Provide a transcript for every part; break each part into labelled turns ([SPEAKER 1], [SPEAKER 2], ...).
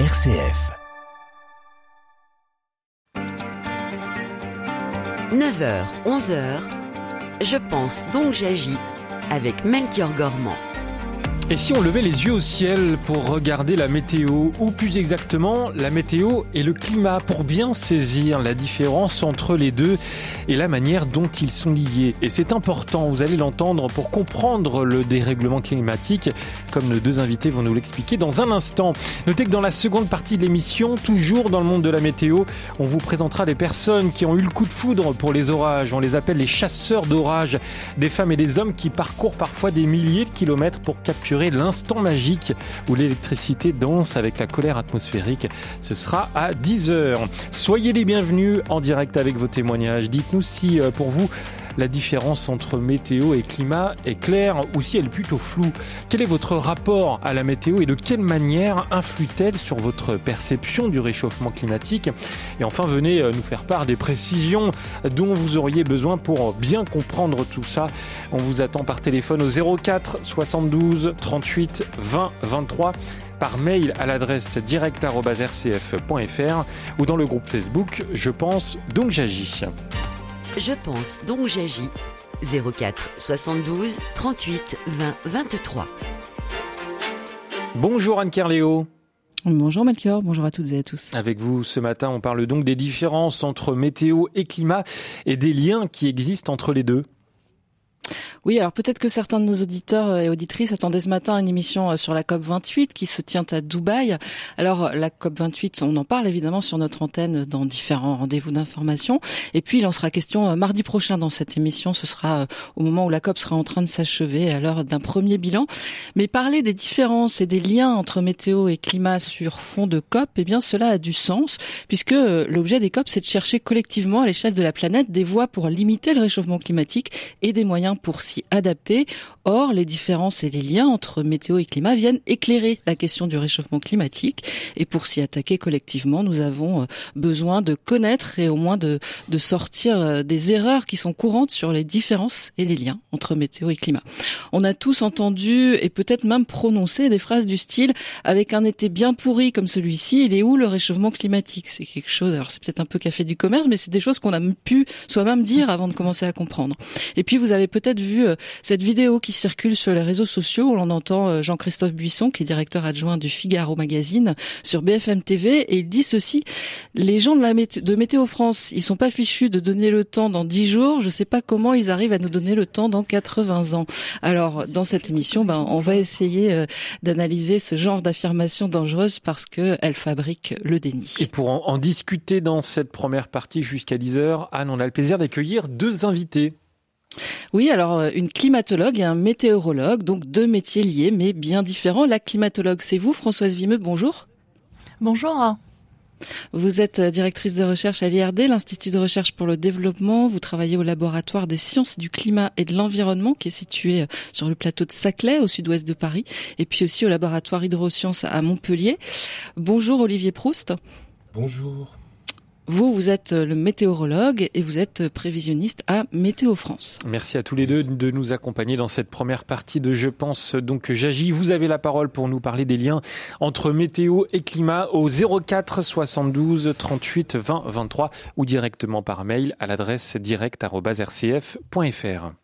[SPEAKER 1] RCF.
[SPEAKER 2] 9h, 11h, je pense donc j'agis avec Melchior Gormand.
[SPEAKER 3] Et si on levait les yeux au ciel pour regarder la météo, ou plus exactement la météo et le climat, pour bien saisir la différence entre les deux et la manière dont ils sont liés. Et c'est important, vous allez l'entendre, pour comprendre le dérèglement climatique, comme nos deux invités vont nous l'expliquer dans un instant. Notez que dans la seconde partie de l'émission, toujours dans le monde de la météo, on vous présentera des personnes qui ont eu le coup de foudre pour les orages. On les appelle les chasseurs d'orages, des femmes et des hommes qui parcourent parfois des milliers de kilomètres pour capturer l'instant magique où l'électricité danse avec la colère atmosphérique. Ce sera à 10h. Soyez les bienvenus en direct avec vos témoignages. Dites-nous si euh, pour vous la différence entre météo et climat est claire ou si elle est plutôt floue. Quel est votre rapport à la météo et de quelle manière influe-t-elle sur votre perception du réchauffement climatique? Et enfin, venez euh, nous faire part des précisions dont vous auriez besoin pour bien comprendre tout ça. On vous attend par téléphone au 04 72 38 20 23 par mail à l'adresse direct.rcf.fr ou dans le groupe Facebook Je pense donc j'agis.
[SPEAKER 2] Je pense donc j'agis. 04 72 38 20 23.
[SPEAKER 3] Bonjour Anne Kerléo.
[SPEAKER 4] Bonjour Melchior, bonjour à toutes et à tous.
[SPEAKER 3] Avec vous ce matin, on parle donc des différences entre météo et climat et des liens qui existent entre les deux.
[SPEAKER 4] Oui, alors peut-être que certains de nos auditeurs et auditrices attendaient ce matin une émission euh, sur la COP 28 qui se tient à Dubaï. Alors la COP 28, on en parle évidemment sur notre antenne dans différents rendez-vous d'information. Et puis il en sera question euh, mardi prochain dans cette émission. Ce sera euh, au moment où la COP sera en train de s'achever à l'heure d'un premier bilan. Mais parler des différences et des liens entre météo et climat sur fond de COP, eh bien cela a du sens puisque l'objet des COP, c'est de chercher collectivement à l'échelle de la planète des voies pour limiter le réchauffement climatique et des moyens pour s'y adapter. Or, les différences et les liens entre météo et climat viennent éclairer la question du réchauffement climatique. Et pour s'y attaquer collectivement, nous avons euh, besoin de connaître et au moins de, de sortir euh, des erreurs qui sont courantes sur les différences et les liens entre météo et climat. On a tous entendu et peut-être même prononcé des phrases du style avec un été bien pourri comme celui-ci, il est où le réchauffement climatique? C'est quelque chose, alors c'est peut-être un peu café du commerce, mais c'est des choses qu'on a pu soi-même dire avant de commencer à comprendre. Et puis vous avez peut-être vu euh, cette vidéo qui circule sur les réseaux sociaux où l'on entend euh, Jean-Christophe Buisson, qui est directeur adjoint du Figaro Magazine, sur BFM TV, et il dit ceci les gens de, la de Météo France, ils sont pas fichus de donner le temps dans 10 jours. Je sais pas comment ils arrivent à nous donner le temps dans 80 ans. Alors, dans cette émission, ben, on va essayer euh, d'analyser ce genre d'affirmation dangereuse parce que elle fabrique le déni.
[SPEAKER 3] Et pour en, en discuter dans cette première partie jusqu'à 10 heures, Anne, on a le plaisir d'accueillir deux invités.
[SPEAKER 4] Oui, alors euh, une climatologue et un météorologue, donc deux métiers liés mais bien différents. La climatologue, c'est vous, Françoise Vimeux, bonjour.
[SPEAKER 5] Bonjour.
[SPEAKER 4] Vous êtes euh, directrice de recherche à l'IRD, l'Institut de recherche pour le développement. Vous travaillez au laboratoire des sciences du climat et de l'environnement qui est situé euh, sur le plateau de Saclay au sud-ouest de Paris et puis aussi au laboratoire hydrosciences à Montpellier. Bonjour Olivier Proust.
[SPEAKER 6] Bonjour.
[SPEAKER 4] Vous, vous êtes le météorologue et vous êtes prévisionniste à Météo France.
[SPEAKER 3] Merci à tous les deux de nous accompagner dans cette première partie de Je pense donc j'agis. Vous avez la parole pour nous parler des liens entre météo et climat au 04 72 38 20 23 ou directement par mail à l'adresse direct@rcf.fr.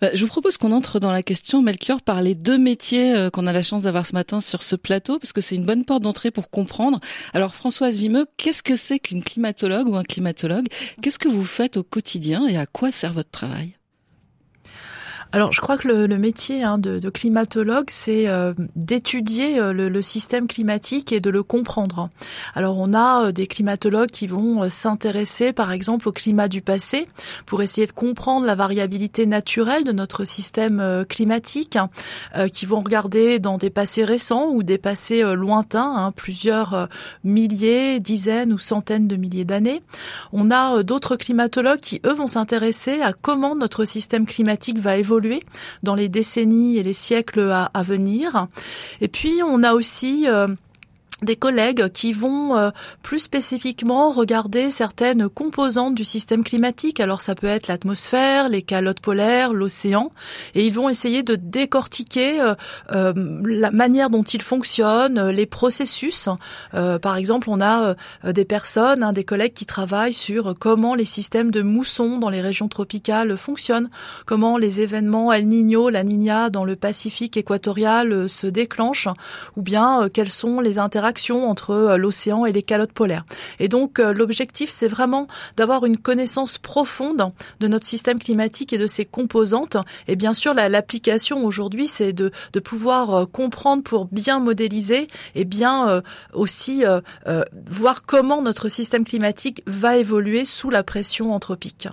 [SPEAKER 4] Bah, je vous propose qu'on entre dans la question, Melchior, par les deux métiers euh, qu'on a la chance d'avoir ce matin sur ce plateau, parce que c'est une bonne porte d'entrée pour comprendre. Alors, Françoise Vimeux, qu'est-ce que c'est qu'une climatologue ou un climatologue? Qu'est-ce que vous faites au quotidien et à quoi sert votre travail?
[SPEAKER 5] Alors, je crois que le, le métier hein, de, de, climatologue, c'est euh, d'étudier euh, le, le, système climatique et de le comprendre. Alors, on a euh, des climatologues qui vont s'intéresser, par exemple, au climat du passé pour essayer de comprendre la variabilité naturelle de notre système climatique, qui vont regarder dans des passés récents ou des passés lointains, hein, plusieurs milliers, dizaines ou centaines de milliers d'années. On a d'autres climatologues qui, eux, vont s'intéresser à comment notre système climatique va évoluer dans les décennies et les siècles à, venir. Et puis on a aussi euh, des collègues qui vont euh, plus spécifiquement regarder certaines composantes du système climatique. Alors ça peut être l'atmosphère, les calottes polaires, l'océan, et ils vont essayer de décortiquer euh, euh, la manière dont ils fonctionnent, les processus. par exemple, on a des personnes, hein, des collègues qui travaillent sur comment les systèmes de mousson dans les régions tropicales fonctionnent, comment les événements El Niño, la Niña dans le Pacifique équatorial se déclenchent, ou bien quelles sont les interactions entre euh, l'océan et les calottes polaires. Et donc euh, l'objectif, c'est vraiment d'avoir une connaissance profonde de notre système climatique et de ses composantes. Et bien sûr, l'application aujourd'hui, c'est de, pouvoir euh, comprendre pour bien modéliser et bien aussi voir comment notre système climatique va évoluer sous la pression anthropique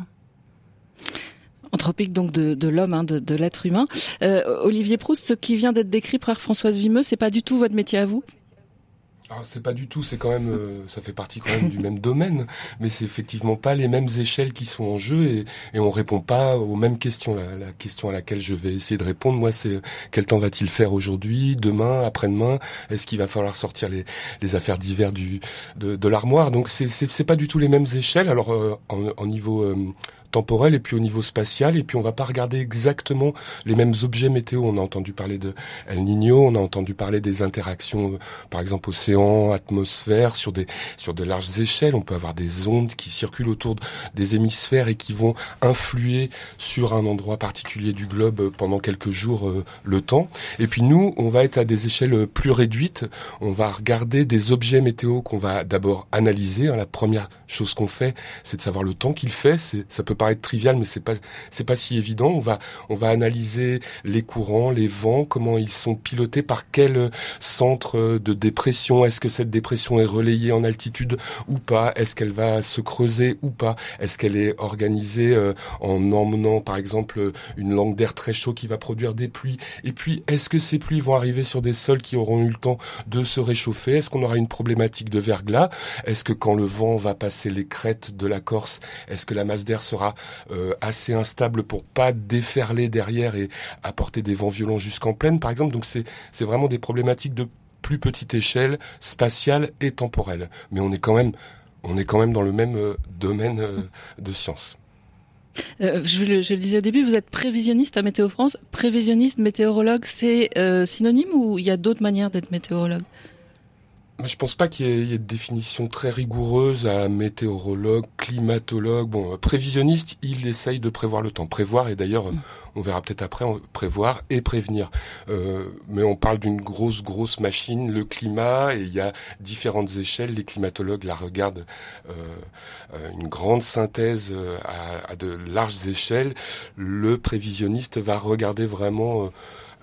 [SPEAKER 4] anthropique donc de, l'homme, hein, de, l'être humain. Olivier Proust, ce qui vient d'être décrit par Françoise Vimeux, c'est pas du tout votre métier à vous?
[SPEAKER 1] C'est pas du tout, c'est quand même, euh, ça fait partie quand même du même domaine, mais c'est effectivement pas les mêmes échelles qui sont en jeu et, et on répond pas aux mêmes questions. La, la, question à laquelle je vais essayer de répondre, moi, c'est quel temps va-t-il faire aujourd'hui, demain, après-demain? Est-ce qu'il va falloir sortir les, les affaires d'hiver du de, de l'armoire? Donc c'est c'est pas du tout les mêmes échelles. Alors euh, en, en, niveau euh, temporel et puis au niveau spatial et puis on va pas regarder exactement les mêmes objets météo. On a entendu parler de El Niño, on a entendu parler des interactions, euh, par exemple océan, atmosphère, sur des sur de larges échelles. On peut avoir des ondes qui circulent autour des hémisphères et qui vont influer sur un endroit particulier du globe euh, pendant quelques jours euh, le temps. Et puis nous, on va être à des échelles plus réduites. On va regarder des objets météo qu'on va d'abord analyser. La première chose qu'on fait, c'est de savoir le temps qu'il fait. Ça peut paraître trivial, mais c'est pas c'est pas si évident. On va on va analyser les courants, les vents, comment ils sont pilotés par quel centre de dépression. Est-ce que cette dépression est relayée en altitude ou pas? Est-ce qu'elle va se creuser ou pas? Est-ce qu'elle est organisée euh, en emmenant par exemple une langue d'air très chaud qui va produire des pluies? Et puis est-ce que ces pluies vont arriver sur des sols qui auront eu le temps de se réchauffer? Est-ce qu'on aura une problématique de verglas? Est-ce que quand le vent va passer les crêtes de la Corse, est-ce que la masse d'air sera euh, assez instable pour pas déferler derrière et apporter des vents violents jusqu'en pleine, par exemple. Donc c'est vraiment des problématiques de plus petite échelle, spatiale et temporelle. Mais on est quand même on est quand même dans le même euh, domaine euh, de science.
[SPEAKER 4] je, le, je, le, disais au début, vous êtes prévisionniste à Météo France. Prévisionniste, météorologue, c'est synonyme ou il y a d'autres manières d'être météorologue?
[SPEAKER 1] Je pense pas qu'il y, ait de définition très rigoureuse à météorologue, climatologue. Bon, prévisionniste, il essaye de prévoir le temps. Prévoir, et d'ailleurs, mm. on verra peut-être après, prévoir et prévenir. Euh, mais on parle d'une grosse, grosse machine, le climat, et il y a différentes échelles. Les climatologues la regardent euh, euh une grande synthèse euh, à, à, de larges échelles. Le prévisionniste va regarder vraiment euh,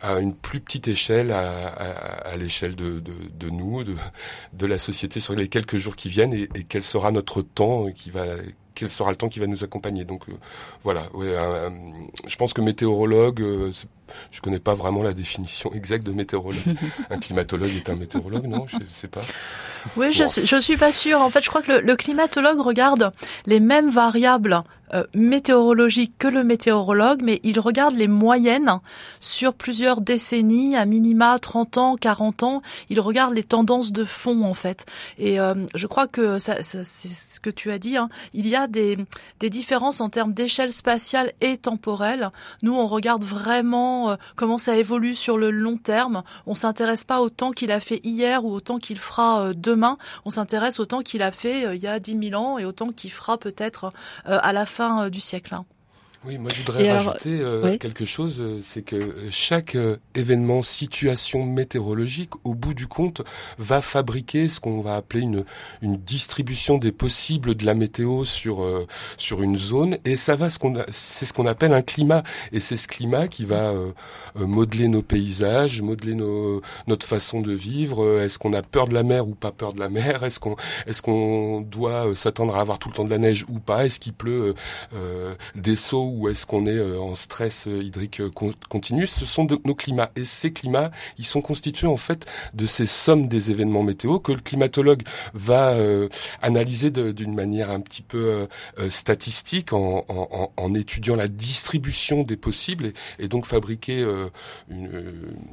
[SPEAKER 1] à une plus petite échelle, à, l'échelle de, nous, de, la société sur les quelques jours qui viennent, et, quel sera notre temps qui va quel sera le temps qui va nous accompagner. Donc euh, voilà, je pense que météorologue, euh, je connais pas vraiment la définition exacte de météorologue. un climatologue est un météorologue, non? Je sais pas.
[SPEAKER 5] Oui, je, je suis pas sûre. En fait, je crois que le, le climatologue regarde les mêmes variables euh, météorologique que le météorologue, mais il regarde les moyennes sur plusieurs décennies, à minima 30 ans, 40 ans. Il regarde les tendances de fond en fait. Et euh, je crois que ça, ça c'est ce que tu as dit. Hein. Il y a des, des différences en termes d'échelle spatiale et temporelle. Nous, on regarde vraiment euh, comment ça évolue sur le long terme. On s'intéresse pas au temps qu'il a fait hier ou au temps qu'il fera demain. On s'intéresse au temps qu'il a fait il y a 10 000 ans et au temps qu'il fera peut-être à la fin euh, du siècle.
[SPEAKER 1] Oui, moi je voudrais rajouter euh, quelque chose, euh, c'est que chaque événement, situation météorologique, au bout du compte, va fabriquer ce qu'on va appeler une, une distribution des possibles de la météo sur sur une zone, et ça va ce qu'on c'est ce qu'on appelle un climat, et c'est ce climat qui va modeler nos paysages, modeler nos, notre façon de vivre. Est-ce qu'on a peur de la mer ou pas peur de la mer? Est-ce qu'on est-ce qu'on doit s'attendre à avoir tout le temps de la neige ou pas? Est-ce qu'il pleut des sauts ou est-ce qu'on est en stress hydrique continu. Ce sont nos climats et ces climats, ils sont constitués en fait de ces sommes des événements météo que le climatologue va analyser d'une manière un petit peu statistique en, en, en, étudiant la distribution des possibles et, et donc fabriquer une,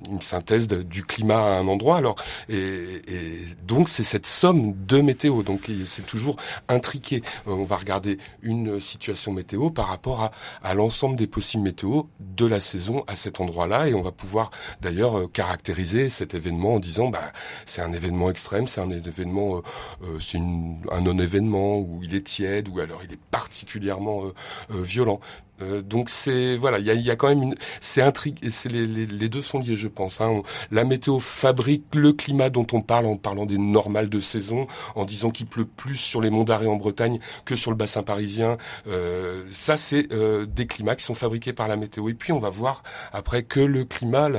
[SPEAKER 1] une, synthèse du climat à un endroit. Alors et, et donc c'est cette somme de météo. Donc c'est toujours intriqué. Euh, on va regarder une situation météo par rapport à, à l'ensemble des possibles météos de la saison à cet endroit-là, et on va pouvoir d'ailleurs euh, caractériser cet événement en disant bah c'est un événement extrême, c'est un événement, euh, c'est un non-événement où il est tiède ou alors il est particulièrement violent. Euh, donc c'est voilà, il y a, quand même une, c'est intrigue, c'est les, deux sont liés, je pense. Hein. la météo fabrique le climat dont on parle en parlant des normales de saison, en disant qu'il pleut plus sur les monts d'Arrée en Bretagne que sur le bassin parisien. Euh, ça, c'est euh, des climats qui sont fabriqués par la météo. Et puis on va voir après que le climat,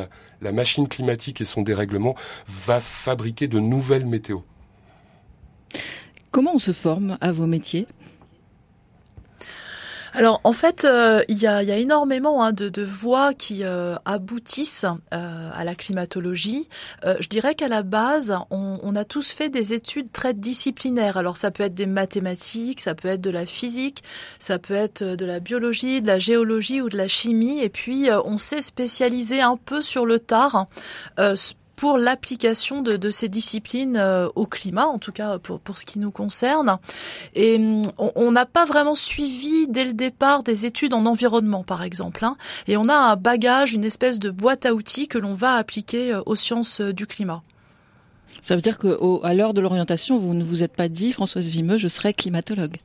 [SPEAKER 1] la machine climatique et son dérèglement va fabriquer de nouvelles météos.
[SPEAKER 4] Comment on se forme à vos métiers?
[SPEAKER 5] Alors en fait, euh, il y, a, y, a, énormément hein, de, de, voies qui euh, aboutissent euh, à la climatologie. je dirais qu'à la base, on, on, a tous fait des études très disciplinaires. Alors ça peut être des mathématiques, ça peut être de la physique, ça peut être de la biologie, de la géologie ou de la chimie. Et puis on s'est spécialisé un peu sur le tard pour l'application de, ces disciplines euh, au climat, en tout cas pour, pour ce qui nous concerne. Et mm, on n'a pas vraiment suivi dès le départ des études en environnement, par exemple. Hein, et on a un bagage, une espèce de boîte à outils que l'on va appliquer euh, aux sciences euh, du climat.
[SPEAKER 4] Ça veut dire qu'à l'heure de l'orientation, vous ne vous êtes pas dit, Françoise Vimeux, je serai climatologue.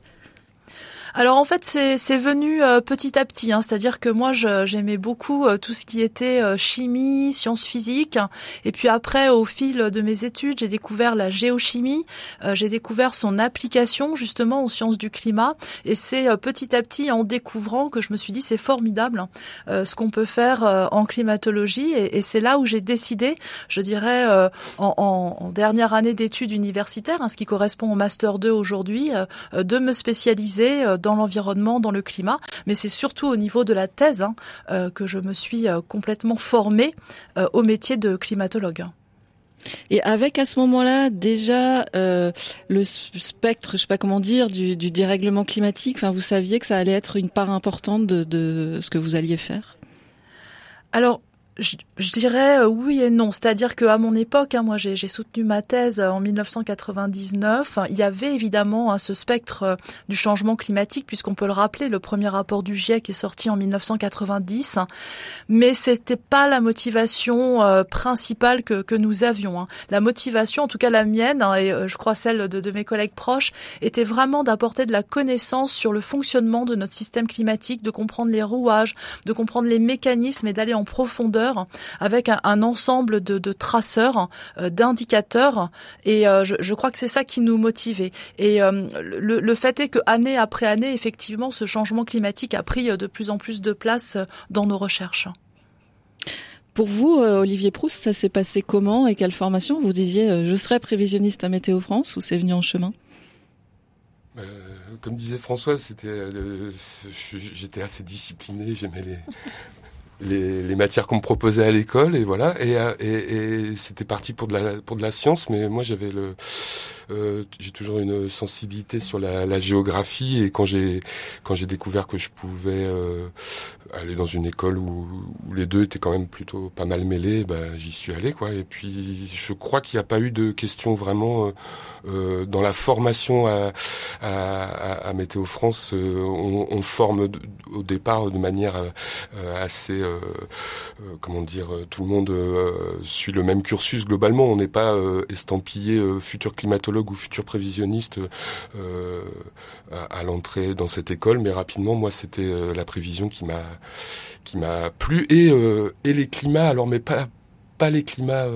[SPEAKER 5] Alors en fait, c'est venu euh, petit à petit. Hein, C'est-à-dire que moi, j'aimais beaucoup euh, tout ce qui était euh, chimie, sciences physiques. Et puis après, au fil de mes études, j'ai découvert la géochimie. j'ai découvert son application justement aux sciences du climat. Et c'est petit à petit en découvrant que je me suis dit c'est formidable ce qu'on peut faire en climatologie. Et, et c'est là où j'ai décidé, je dirais, en, en, en, dernière année d'études universitaires, hein, ce qui correspond au master 2 aujourd'hui, de me spécialiser dans l'environnement, dans le climat, mais c'est surtout au niveau de la thèse hein, euh, que je me suis euh, complètement formée euh, au métier de climatologue.
[SPEAKER 4] Et avec à ce moment-là déjà euh, le spectre, je sais pas comment dire, du, du dérèglement climatique. Enfin, vous saviez que ça allait être une part importante de, de ce que vous alliez faire?
[SPEAKER 5] Alors je, dirais euh, oui et non. C'est-à-dire qu'à mon époque, hein, moi j'ai soutenu ma thèse euh, en 1999. Il y avait évidemment hein, ce spectre euh, du changement climatique, puisqu'on peut le rappeler, le premier rapport du GIEC est sorti en 1990, mais c'était pas la motivation principale que, que, nous avions. Hein. La motivation, en tout cas la mienne, et je crois celle de, de mes collègues proches, était vraiment d'apporter de la connaissance sur le fonctionnement de notre système climatique, de comprendre les rouages, de comprendre les mécanismes et d'aller en profondeur avec un, ensemble de, traceurs, euh, d'indicateurs. Et euh, je, crois que c'est ça qui nous motivait. Et euh, le, fait est que année après année, effectivement, ce changement climatique a pris de plus en plus de place dans nos recherches.
[SPEAKER 4] Pour vous, Olivier Proust, ça s'est passé comment et quelle formation? Vous disiez, je serai prévisionniste à Météo France ou c'est venu en chemin?
[SPEAKER 1] Comme disait Françoise, c'était, j'étais assez discipliné, j'aimais les, les, les, matières qu'on me proposait à l'école et voilà. Et, et, et c'était parti pour de la pour de la science mais moi j'avais le euh, j'ai toujours une sensibilité sur la, la géographie. Et quand j'ai quand j'ai découvert que je pouvais euh, aller dans une école où, où, les deux étaient quand même plutôt pas mal mêlés, bah, j'y suis allé quoi. Et puis je crois qu'il n'y a pas eu de question vraiment euh, euh dans la formation à, à, à Météo France. Euh, on, on, forme au départ de manière assez comment dire, tout le monde suit le même cursus globalement. On n'est pas estampillé futur climatologue ou futur prévisionniste euh, à, l'entrée dans cette école, mais rapidement, moi, c'était euh, la prévision qui m'a qui m'a plu et euh, et les climats. Alors, mais pas pas les climats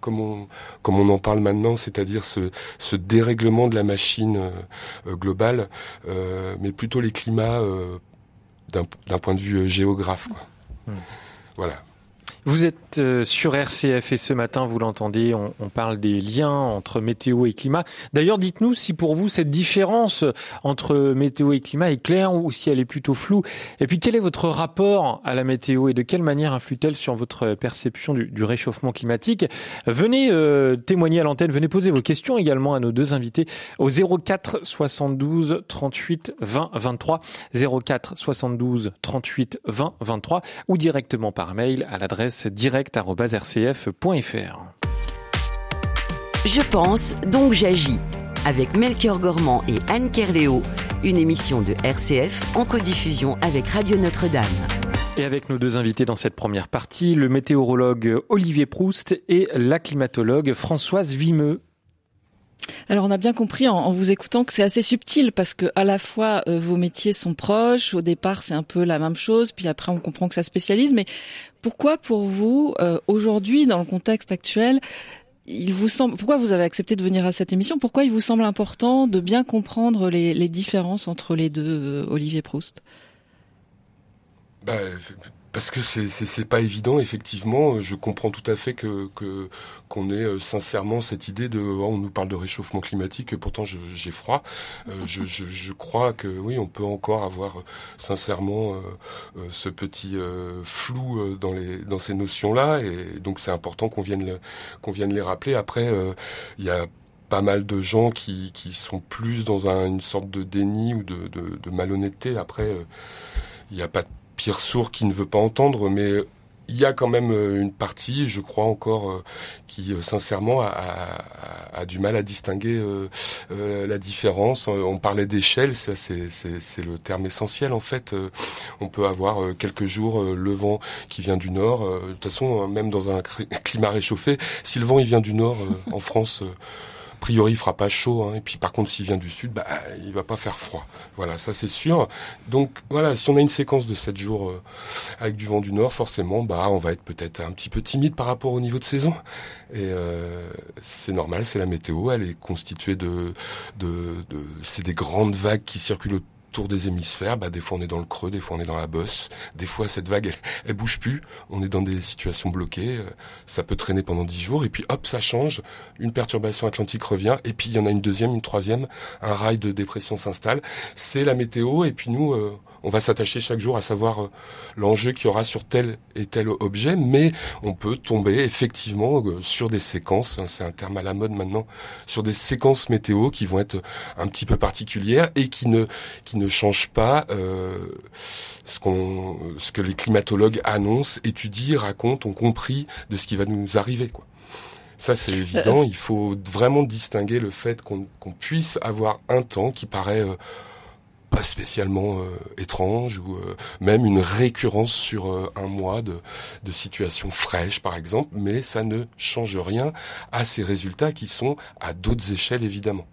[SPEAKER 1] comme on comme on en parle maintenant, c'est-à-dire ce, ce dérèglement de la machine globale, mais plutôt les climats d'un point de vue géographe. Quoi. Hmm. Voilà.
[SPEAKER 3] Vous êtes euh, sur RCF et ce matin, vous l'entendez, on, on, parle des liens entre météo et climat. D'ailleurs, dites-nous si pour vous cette différence entre météo et climat est claire ou si elle est plutôt floue. Et puis, quel est votre rapport à la météo et de quelle manière influe-t-elle sur votre perception du, du réchauffement climatique? Venez euh, témoigner à l'antenne, venez poser vos questions également à nos deux invités au 04 72 38 20 23, 04 72 38 20 23 ou directement par mail à l'adresse direct.rcf.fr.
[SPEAKER 2] Je pense, donc j'agis. Avec Melchior Gormand et Anne Kerléo, une émission de RCF en codiffusion avec Radio Notre-Dame.
[SPEAKER 3] Et avec nos deux invités dans cette première partie, le météorologue Olivier Proust et la climatologue Françoise Vimeux.
[SPEAKER 4] Alors on a bien compris en, vous écoutant que c'est assez subtil parce que à la fois euh, vos métiers sont proches, au départ c'est un peu la même chose, puis après on comprend que ça spécialise, mais pourquoi pour vous euh, aujourd'hui dans le contexte actuel il vous semble, pourquoi vous avez accepté de venir à cette émission? Pourquoi il vous semble important de bien comprendre les, différences entre les deux, euh, Olivier Proust?
[SPEAKER 1] Bah, parce que c'est pas évident effectivement. Je comprends tout à fait que qu'on ait euh, sincèrement cette idée de oh, on nous parle de réchauffement climatique, et pourtant j'ai froid. Euh, je, je, je, crois que oui, on peut encore avoir euh, sincèrement euh, ce petit flou dans les dans ces notions là, et donc c'est important qu'on vienne qu'on vienne les rappeler. Après, il y a pas mal de gens qui, qui sont plus dans un, une sorte de déni ou de, de, de malhonnêteté. Après, il n'y a pas de pire sourd qui ne veut pas entendre, mais il y a quand même euh, une partie, je crois encore, euh, qui euh, sincèrement a, du mal à distinguer la différence. On parlait d'échelle, ça c'est le terme essentiel en fait. On peut avoir quelques jours le vent qui vient du nord. De toute façon, même dans un climat réchauffé, si le vent il vient du nord en France priori, il fera pas chaud. Hein. Et puis, par contre, s'il vient du sud, bah, il va pas faire froid. Voilà, ça c'est sûr. Donc, voilà, si on a une séquence de 7 jours euh, avec du vent du nord, forcément, bah, on va être peut-être un petit peu timide par rapport au niveau de saison. Et euh, c'est normal, c'est la météo. Elle est constituée de, de, de c'est des grandes vagues qui circulent tour des hémisphères, bah, des fois on est dans le creux, des fois on est dans la bosse, des fois cette vague elle, bouge plus, on est dans des situations bloquées, euh, ça peut traîner pendant dix jours. Et puis hop ça change, une perturbation atlantique revient. Et puis il y en a une deuxième, une troisième, un rail de dépression s'installe, c'est la météo. Et puis nous euh, on va s'attacher chaque jour à savoir euh, l'enjeu qu'il y aura sur tel et tel objet, mais on peut tomber effectivement euh, sur des séquences, hein, c'est un terme à la mode maintenant, sur des séquences météo qui vont être un petit peu particulières et qui ne qui ne changent pas euh, ce qu'on ce que les climatologues annoncent, étudient, racontent, ont compris de ce qui va nous arriver, quoi. Ça, c'est évident. Il faut vraiment distinguer le fait qu'on puisse avoir un temps qui paraît euh, pas spécialement euh, étrange ou euh, même une récurrence sur euh, un mois de, de situations fraîches par exemple, mais ça ne change rien à ces résultats qui sont à d'autres échelles évidemment.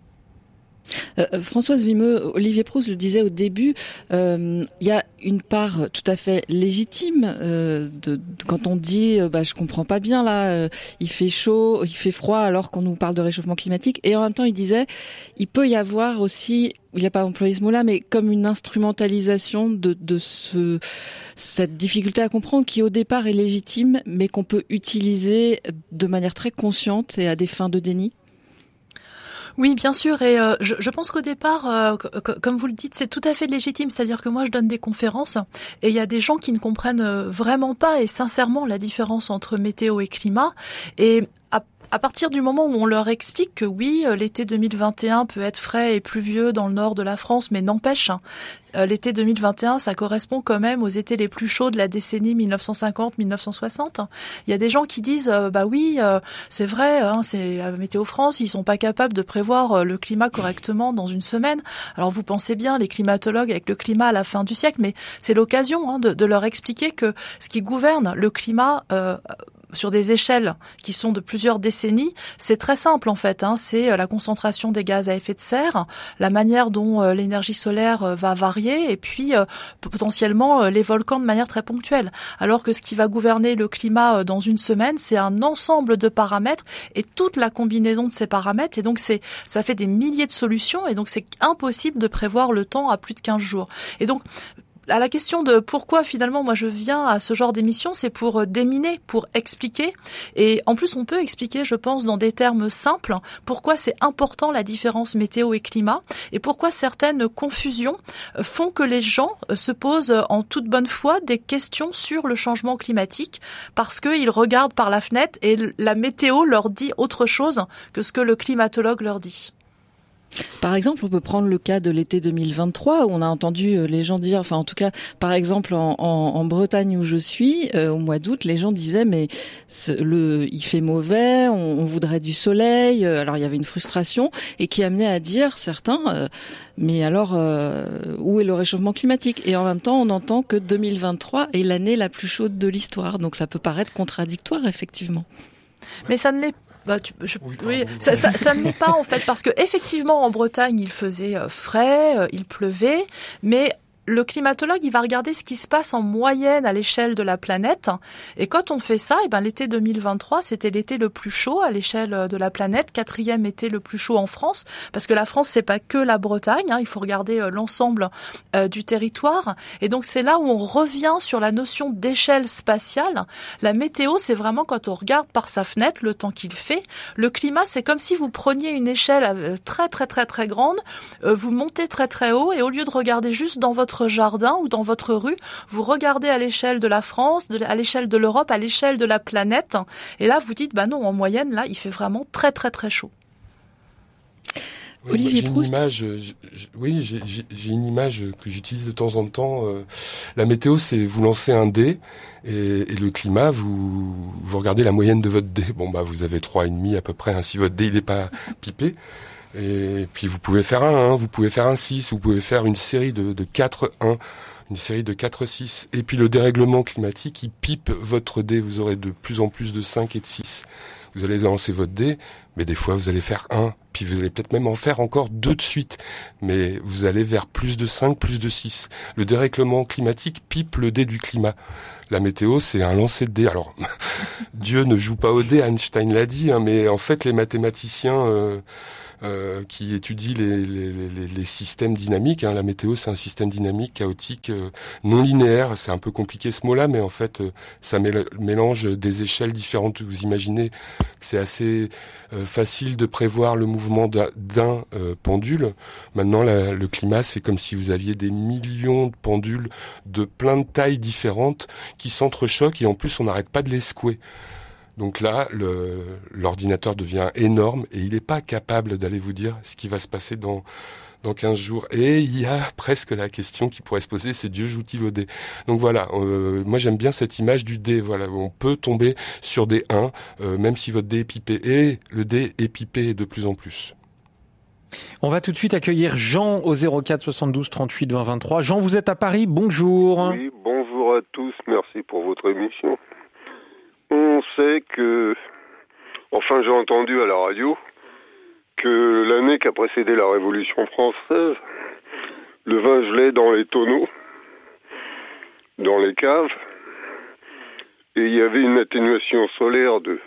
[SPEAKER 4] Euh, Françoise Vimeux, Olivier Proust le disait au début, il euh, y a une part tout à fait légitime euh, de, quand on dit bah, je comprends pas bien là, il fait chaud, il fait froid alors qu'on nous parle de réchauffement climatique. Et en même temps, il disait il peut y avoir aussi il n'a pas employé ce mot-là, mais comme une instrumentalisation de, de ce, cette difficulté à comprendre qui au départ est légitime, mais qu'on peut utiliser de manière très consciente et à des fins de déni.
[SPEAKER 5] Oui, bien sûr. Et euh, je, je, pense qu'au départ, euh, comme vous le dites, c'est tout à fait légitime. C'est-à-dire que moi, je donne des conférences et il y a des gens qui ne comprennent euh, vraiment pas et sincèrement la différence entre météo et climat. Et à partir du moment où on leur explique que oui, euh, l'été 2021 peut être frais et pluvieux dans le nord de la France, mais n'empêche, hein, euh, l'été 2021, ça correspond quand même aux étés les plus chauds de la décennie 1950-1960. Il y a des gens qui disent, euh, bah oui, c'est vrai, hein, c'est Météo France, ils sont pas capables de prévoir le climat correctement dans une semaine. Alors vous pensez bien, les climatologues avec le climat à la fin du siècle, mais c'est l'occasion hein, de, leur expliquer que ce qui gouverne le climat sur des échelles qui sont de plusieurs décennies, c'est très simple en fait. Hein. c'est euh, la concentration des gaz à effet de serre, la manière dont euh, l'énergie solaire euh, va varier, et puis potentiellement les volcans de manière très ponctuelle. Alors que ce qui va gouverner le climat dans une semaine, c'est un ensemble de paramètres et toute la combinaison de ces paramètres. Et donc c'est ça fait des milliers de solutions, et donc c'est impossible de prévoir le temps à plus de 15 jours. Et donc à la question de pourquoi finalement moi je viens à ce genre d'émission, c'est pour euh, déminer, pour expliquer. Et en plus, on peut expliquer, je pense, dans des termes simples, pourquoi c'est important la différence météo et climat et pourquoi certaines confusions euh, font que les gens euh, se posent en toute bonne foi des questions sur le changement climatique parce qu'ils regardent par la fenêtre et la météo leur dit autre chose que ce que le climatologue leur dit.
[SPEAKER 4] Par exemple, on peut prendre le cas de l'été 2023 où on a entendu euh, les gens dire, enfin en tout cas, par exemple en, Bretagne où je suis, euh, au mois d'août, les gens disaient mais il fait mauvais, on, voudrait du soleil. Euh, alors il y avait une frustration et qui amenait à dire certains, mais alors où est le réchauffement climatique? Et en même temps, on entend que 2023 est l'année la plus chaude de l'histoire, donc ça peut paraître contradictoire effectivement.
[SPEAKER 5] Mais ça ne l'est bah, oui, ça, ça, ça ne l'est pas en fait parce que effectivement en Bretagne il faisait euh, frais, euh, il pleuvait, mais le climatologue, il va regarder ce qui se passe en moyenne à l'échelle de la planète. Et quand on fait ça, et eh ben, l'été 2023, c'était l'été le plus chaud à l'échelle de la planète, quatrième été le plus chaud en France, parce que la France, c'est pas que la Bretagne, hein, il faut regarder euh, l'ensemble euh, du territoire. Et donc, c'est là où on revient sur la notion d'échelle spatiale. La météo, c'est vraiment quand on regarde par sa fenêtre le temps qu'il fait. Le climat, c'est comme si vous preniez une échelle euh, très, très, très, très grande, vous montez très, très haut, et au lieu de regarder juste dans votre jardin ou dans votre rue, vous regardez à l'échelle de la France, à l'échelle de l'Europe, à l'échelle de la planète, et là vous dites, bah non, en moyenne, là, il fait vraiment très très très chaud.
[SPEAKER 1] Olivier Proust. oui, j'ai une image que j'utilise de temps en temps. Euh, la météo, c'est vous lancez un dé et, le climat, vous, vous regardez la moyenne de votre dé. Bon, bah, vous avez trois et demi à peu près. Hein, si votre dé il n'est pas pipé, et puis vous pouvez faire un 1, vous pouvez faire un 6, vous pouvez faire une série de, de 4 1, une série de 4 6. Et puis le dérèglement climatique, il pipe votre dé, vous aurez de plus en plus de 5 et de 6. Vous allez lancer votre dé, mais des fois vous allez faire 1, puis vous allez peut-être même en faire encore 2 de suite. Mais vous allez vers plus de 5, plus de 6. Le dérèglement climatique pipe le dé du climat. La météo, c'est un lancer de dés. Alors, Dieu ne joue pas au dé, Einstein l'a dit, hein, mais en fait, les mathématiciens... Euh, euh, qui étudie les, systèmes dynamiques. Hein. La météo, c'est un système dynamique, chaotique, euh, non linéaire. C'est un peu compliqué ce mot-là, mais en fait, euh, ça mélange des échelles différentes. Vous imaginez que c'est assez facile de prévoir le mouvement d'un pendule. Maintenant, le climat, c'est comme si vous aviez des millions de pendules de plein de tailles différentes qui s'entrechoquent et en plus, on n'arrête pas de les secouer. Donc là, l'ordinateur devient énorme et il n'est pas capable d'aller vous dire ce qui va se passer dans, dans 15 jours. Et il y a presque la question qui pourrait se poser, c'est Dieu joue-t-il au dé? Donc voilà, euh, moi j'aime bien cette image du dé. Voilà, on peut tomber sur des 1, euh, même si votre dé est pipé. Et le dé est pipé de plus en plus.
[SPEAKER 3] On va tout de suite accueillir Jean au 04 72 38 20 23. Jean, vous êtes à Paris, bonjour.
[SPEAKER 6] Oui, bonjour à tous, merci pour votre émission. Que, enfin j'ai entendu à la radio, que l'année qui a précédé la Révolution française, le vin gelait dans les tonneaux, dans les caves, et il y avait une atténuation solaire de,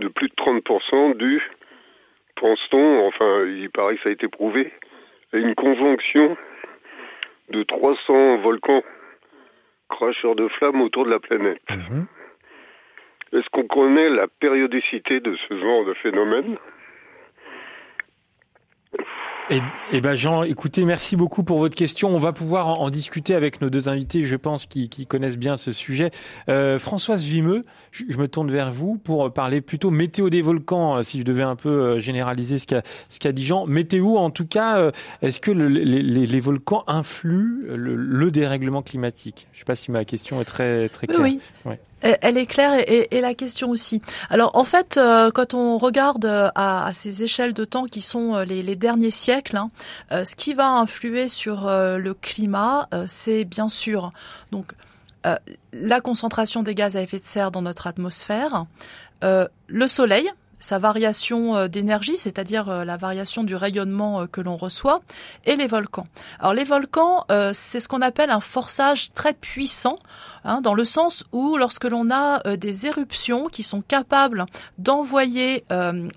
[SPEAKER 6] de plus de 30% due, pense-t-on, enfin il paraît que ça a été prouvé, à une conjonction de 300 volcans cracheurs de flammes autour de la planète. Mhm. Est-ce qu'on connaît la périodicité de ce genre de phénomène
[SPEAKER 3] eh, eh ben Jean, écoutez, merci beaucoup pour votre question. On va pouvoir en, discuter avec nos deux invités, je pense, qui, connaissent bien ce sujet. Euh, Françoise Vimeux, je, me tourne vers vous pour parler plutôt météo des volcans, euh, si je devais un peu euh, généraliser ce qu'a ce qu'a dit Jean. Météo, en tout cas, est-ce que les, volcans influent le, dérèglement climatique? Je ne sais pas si ma question est très très claire.
[SPEAKER 5] Oui. Elle est claire et, la question aussi. Alors en fait, euh, quand on regarde euh, à, ces échelles de temps qui sont euh, les, derniers siècles, hein, ce qui va influer sur le climat, c'est bien sûr donc la concentration des gaz à effet de serre dans notre atmosphère, le soleil, sa variation d'énergie, c'est-à-dire la variation du rayonnement que l'on reçoit, et les volcans. Alors les volcans, c'est ce qu'on appelle un forçage très puissant, hein, dans le sens où lorsque l'on a des éruptions qui sont capables d'envoyer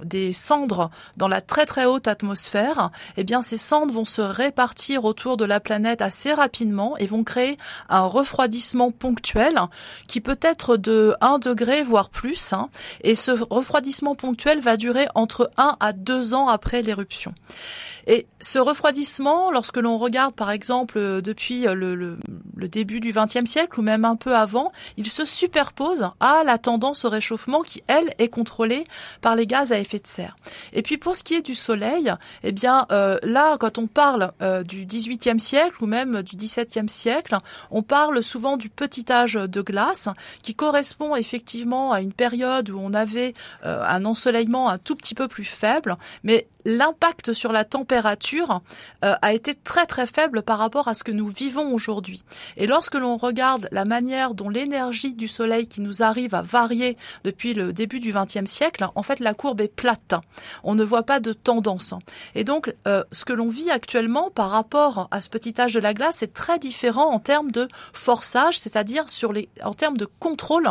[SPEAKER 5] des cendres dans la très très haute atmosphère, eh bien ces cendres vont se répartir autour de la planète assez rapidement et vont créer un refroidissement ponctuel qui peut être de 1 degré voire plus. Hein. et ce refroidissement ponctuel va durer entre 1 à 2 ans après l'éruption. Et ce refroidissement, lorsque l'on regarde par exemple euh, depuis euh, le, début du XXe siècle ou même un peu avant, il se superpose à la tendance au réchauffement qui, elle, est contrôlée par les gaz à effet de serre. Et puis pour ce qui est du Soleil, eh bien euh, là, quand on parle euh, du XVIIIe siècle ou même du XVIIe siècle, on parle souvent du petit âge de glace qui correspond effectivement à une période où on avait un un tout petit peu plus faible, mais l'impact sur la température euh, a été très très faible par rapport à ce que nous vivons aujourd'hui. Et lorsque l'on regarde la manière dont l'énergie du soleil qui nous arrive a varié depuis le début du XXe siècle, en fait la courbe est plate. On ne voit pas de tendance. Et donc euh, ce que l'on vit actuellement par rapport à ce petit âge de la glace est très différent en termes de forçage, c'est-à-dire sur les en termes de contrôle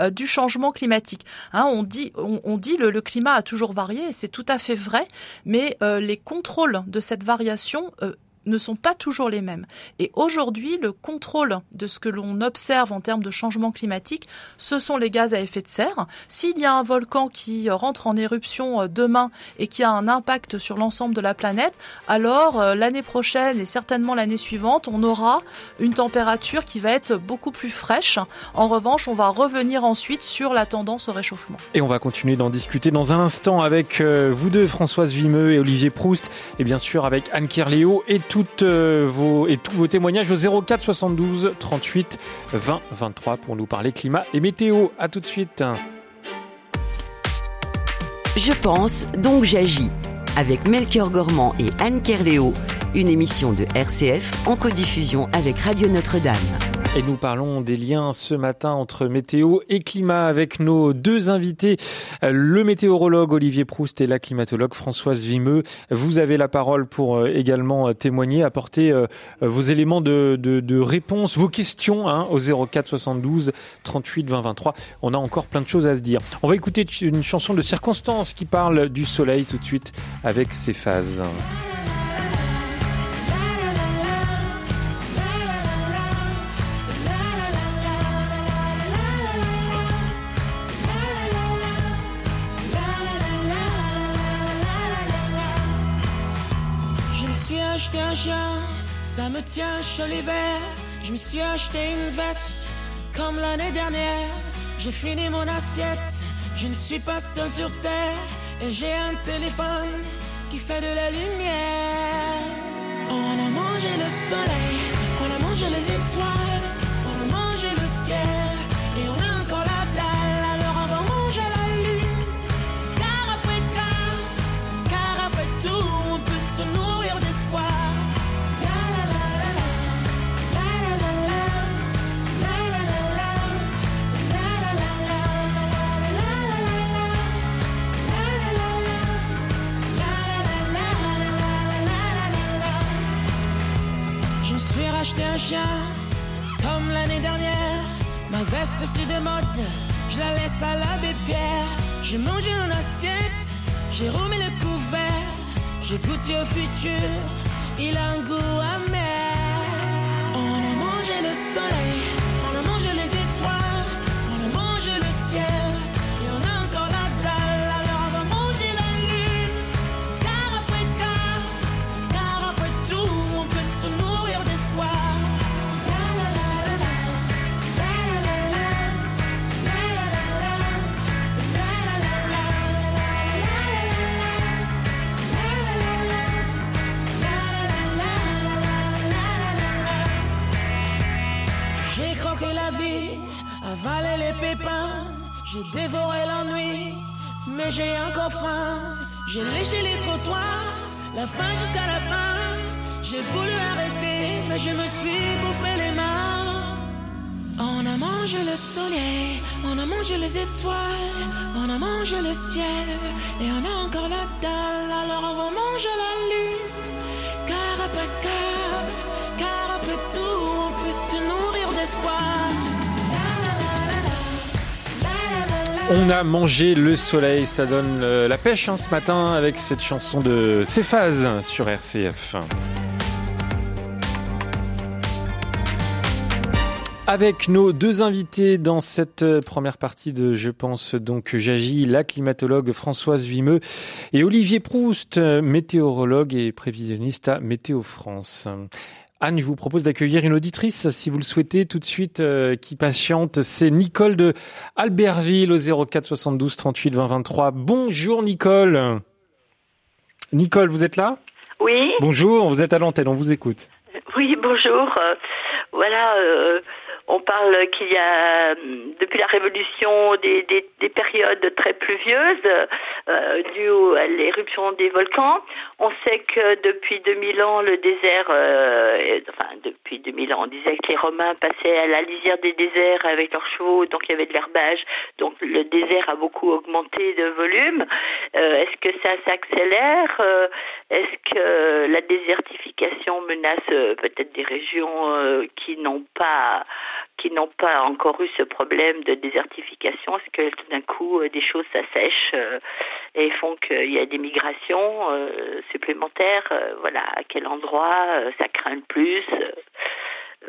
[SPEAKER 5] euh, du changement climatique. Hein, on dit, on, dit le, le, climat a toujours varié, et c'est tout à fait vrai, mais euh, les contrôles de cette variation euh, ne sont pas toujours les mêmes. Et aujourd'hui, le contrôle de ce que l'on observe en termes de changement climatique, ce sont les gaz à effet de serre. S'il y a un volcan qui rentre en éruption euh, demain et qui a un impact sur l'ensemble de la planète, alors euh, l'année prochaine et certainement l'année suivante, on aura une température qui va être beaucoup plus fraîche. En revanche, on va revenir ensuite sur la tendance au réchauffement.
[SPEAKER 3] Et on va continuer d'en discuter dans un instant avec euh, vous deux, Françoise Vimeux et Olivier Proust, et bien sûr avec Anne Kerléo et tout euh, vos et tous vos témoignages au 04 72 38 20 23 pour nous parler climat et météo. À tout de suite.
[SPEAKER 2] Je pense donc j'agis avec Melchior Gormand et Anne Kerléo, une émission de RCF en codiffusion avec Radio Notre-Dame.
[SPEAKER 3] Et nous parlons des liens ce matin entre météo et climat avec nos deux invités, le météorologue Olivier Proust et la climatologue Françoise Vimeux. Vous avez la parole pour euh, également témoigner, apporter euh, vos éléments de réponse, vos questions hein, au 04 72 38 20 23. On a encore plein de choses à se dire. On va écouter une chanson de circonstance qui parle du soleil tout de suite avec ses phases.
[SPEAKER 7] Ça me tient chaud l'hiver. Je me suis acheté une veste comme l'année dernière. J'ai fini mon assiette, je ne suis pas seul sur terre. Et j'ai un téléphone qui fait de la lumière. On a mangé le soleil, on a mangé les étoiles, on a mangé le ciel. Acheté un chien comme l'année dernière. Ma veste c'est de mode, je la laisse à l'abbé Pierre. J'ai mangé une assiette, j'ai remis le couvert. J'ai goûté au futur, il a un goût amer. J'ai dévoré l'ennui, mais j'ai encore faim. J'ai léché les trottoirs, la fin jusqu'à la fin. J'ai voulu arrêter, mais je me suis bouffé les mains. On a mangé le soleil, on a mangé les étoiles, on a mangé le ciel, et on a encore la dalle, alors on va manger la lune. Car après car, car après tout, on peut se nourrir d'espoir.
[SPEAKER 3] On a mangé le soleil, ça donne euh, la pêche hein, ce matin avec cette chanson de Céphase sur RCF. Avec nos deux invités dans cette euh, première partie de Je pense donc j'agis, la climatologue Françoise Vimeux et Olivier Proust, euh, météorologue et prévisionniste à Météo France. Anne, je vous propose d'accueillir une auditrice, si vous le souhaitez, tout de suite, euh, qui patiente. C'est Nicole de Albertville au 04 72 38 20 23. Bonjour Nicole. Nicole, vous êtes là?
[SPEAKER 8] Oui.
[SPEAKER 3] Bonjour, vous êtes à l'antenne, on vous écoute.
[SPEAKER 8] Oui, bonjour. Euh, voilà, euh, on parle qu'il y a, depuis la Révolution, des, des, des périodes très pluvieuses euh, dues à l'éruption des volcans. On sait que depuis 2000 ans, le désert, euh, enfin depuis 2000 ans, on disait que les Romains passaient à la lisière des déserts avec leurs chevaux, donc il y avait de l'herbage, donc le désert a beaucoup augmenté de volume. Euh, Est-ce que ça s'accélère? Euh, Est-ce que la désertification menace euh, peut-être des régions qui n'ont pas qui n'ont pas encore eu ce problème de désertification Est-ce que tout d'un coup euh, des choses s'assèchent euh, et font qu'il y a des migrations euh, supplémentaires Voilà, à quel endroit ça craint le plus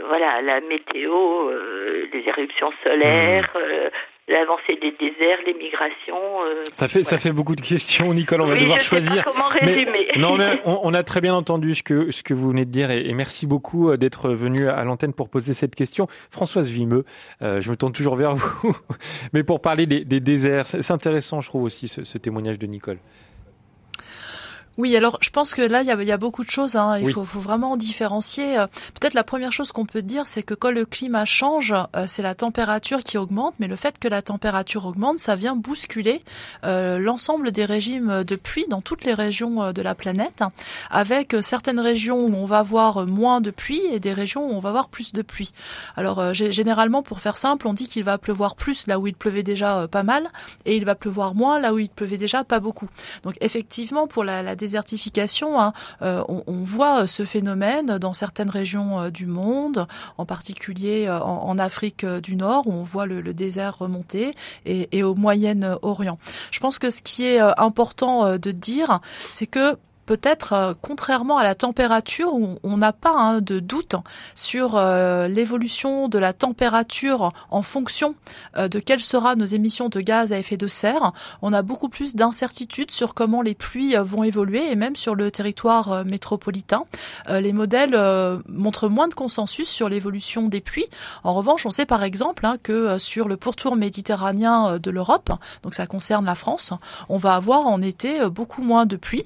[SPEAKER 8] Voilà, la météo, euh, les éruptions solaires, euh, l'avancée des déserts, les migrations. euh,
[SPEAKER 3] Ça fait, ça fait beaucoup de questions, Nicole, on va devoir
[SPEAKER 8] je sais
[SPEAKER 3] choisir.
[SPEAKER 8] pas comment
[SPEAKER 3] Mais-
[SPEAKER 8] résumer.
[SPEAKER 3] non, mais on, on a très bien entendu ce que, ce que vous venez de dire et, et merci beaucoup euh, d'être venu à l'antenne pour poser cette question. Françoise Vimeux, euh, je me tourne toujours vers vous, mais pour parler des, des déserts, c'est c'est intéressant, je trouve aussi, ce, ce témoignage de Nicole.
[SPEAKER 5] Oui, alors je pense que là, il y a, il y a beaucoup de choses. Hein. Il
[SPEAKER 3] Oui.
[SPEAKER 5] faut, faut vraiment différencier. Euh, Peut-être la première chose qu'on peut dire, c'est que quand le climat change, euh, c'est la température qui augmente, mais le fait que la température augmente, ça vient bousculer euh, l'ensemble des régimes de pluie dans toutes les régions de la planète, hein, avec certaines régions où on va avoir moins de pluie et des régions où on va avoir plus de pluie. Alors euh, gé- généralement, pour faire simple, on dit qu'il va pleuvoir plus là où il pleuvait déjà pas mal, et il va pleuvoir moins là où il pleuvait déjà pas beaucoup. Donc effectivement, pour la, la désertification, hein, euh, on, voit euh, ce phénomène dans certaines régions euh, du monde, en particulier en, Afrique du Nord, où on voit le, désert remonter, et, au Moyen-Orient. Je pense que ce qui est important de dire, c'est que peut-être, euh, contrairement à la température, où on n'a pas hein, de doute sur euh, l'évolution de la température en fonction euh, de quelles sera nos émissions de gaz à effet de serre, on a beaucoup plus d'incertitudes sur comment les pluies vont évoluer et même sur le territoire métropolitain. Les modèles montrent moins de consensus sur l'évolution des pluies. En revanche, on sait par exemple hein, que sur le pourtour méditerranéen de l'Europe, donc ça concerne la France, on va avoir en été beaucoup moins de pluie.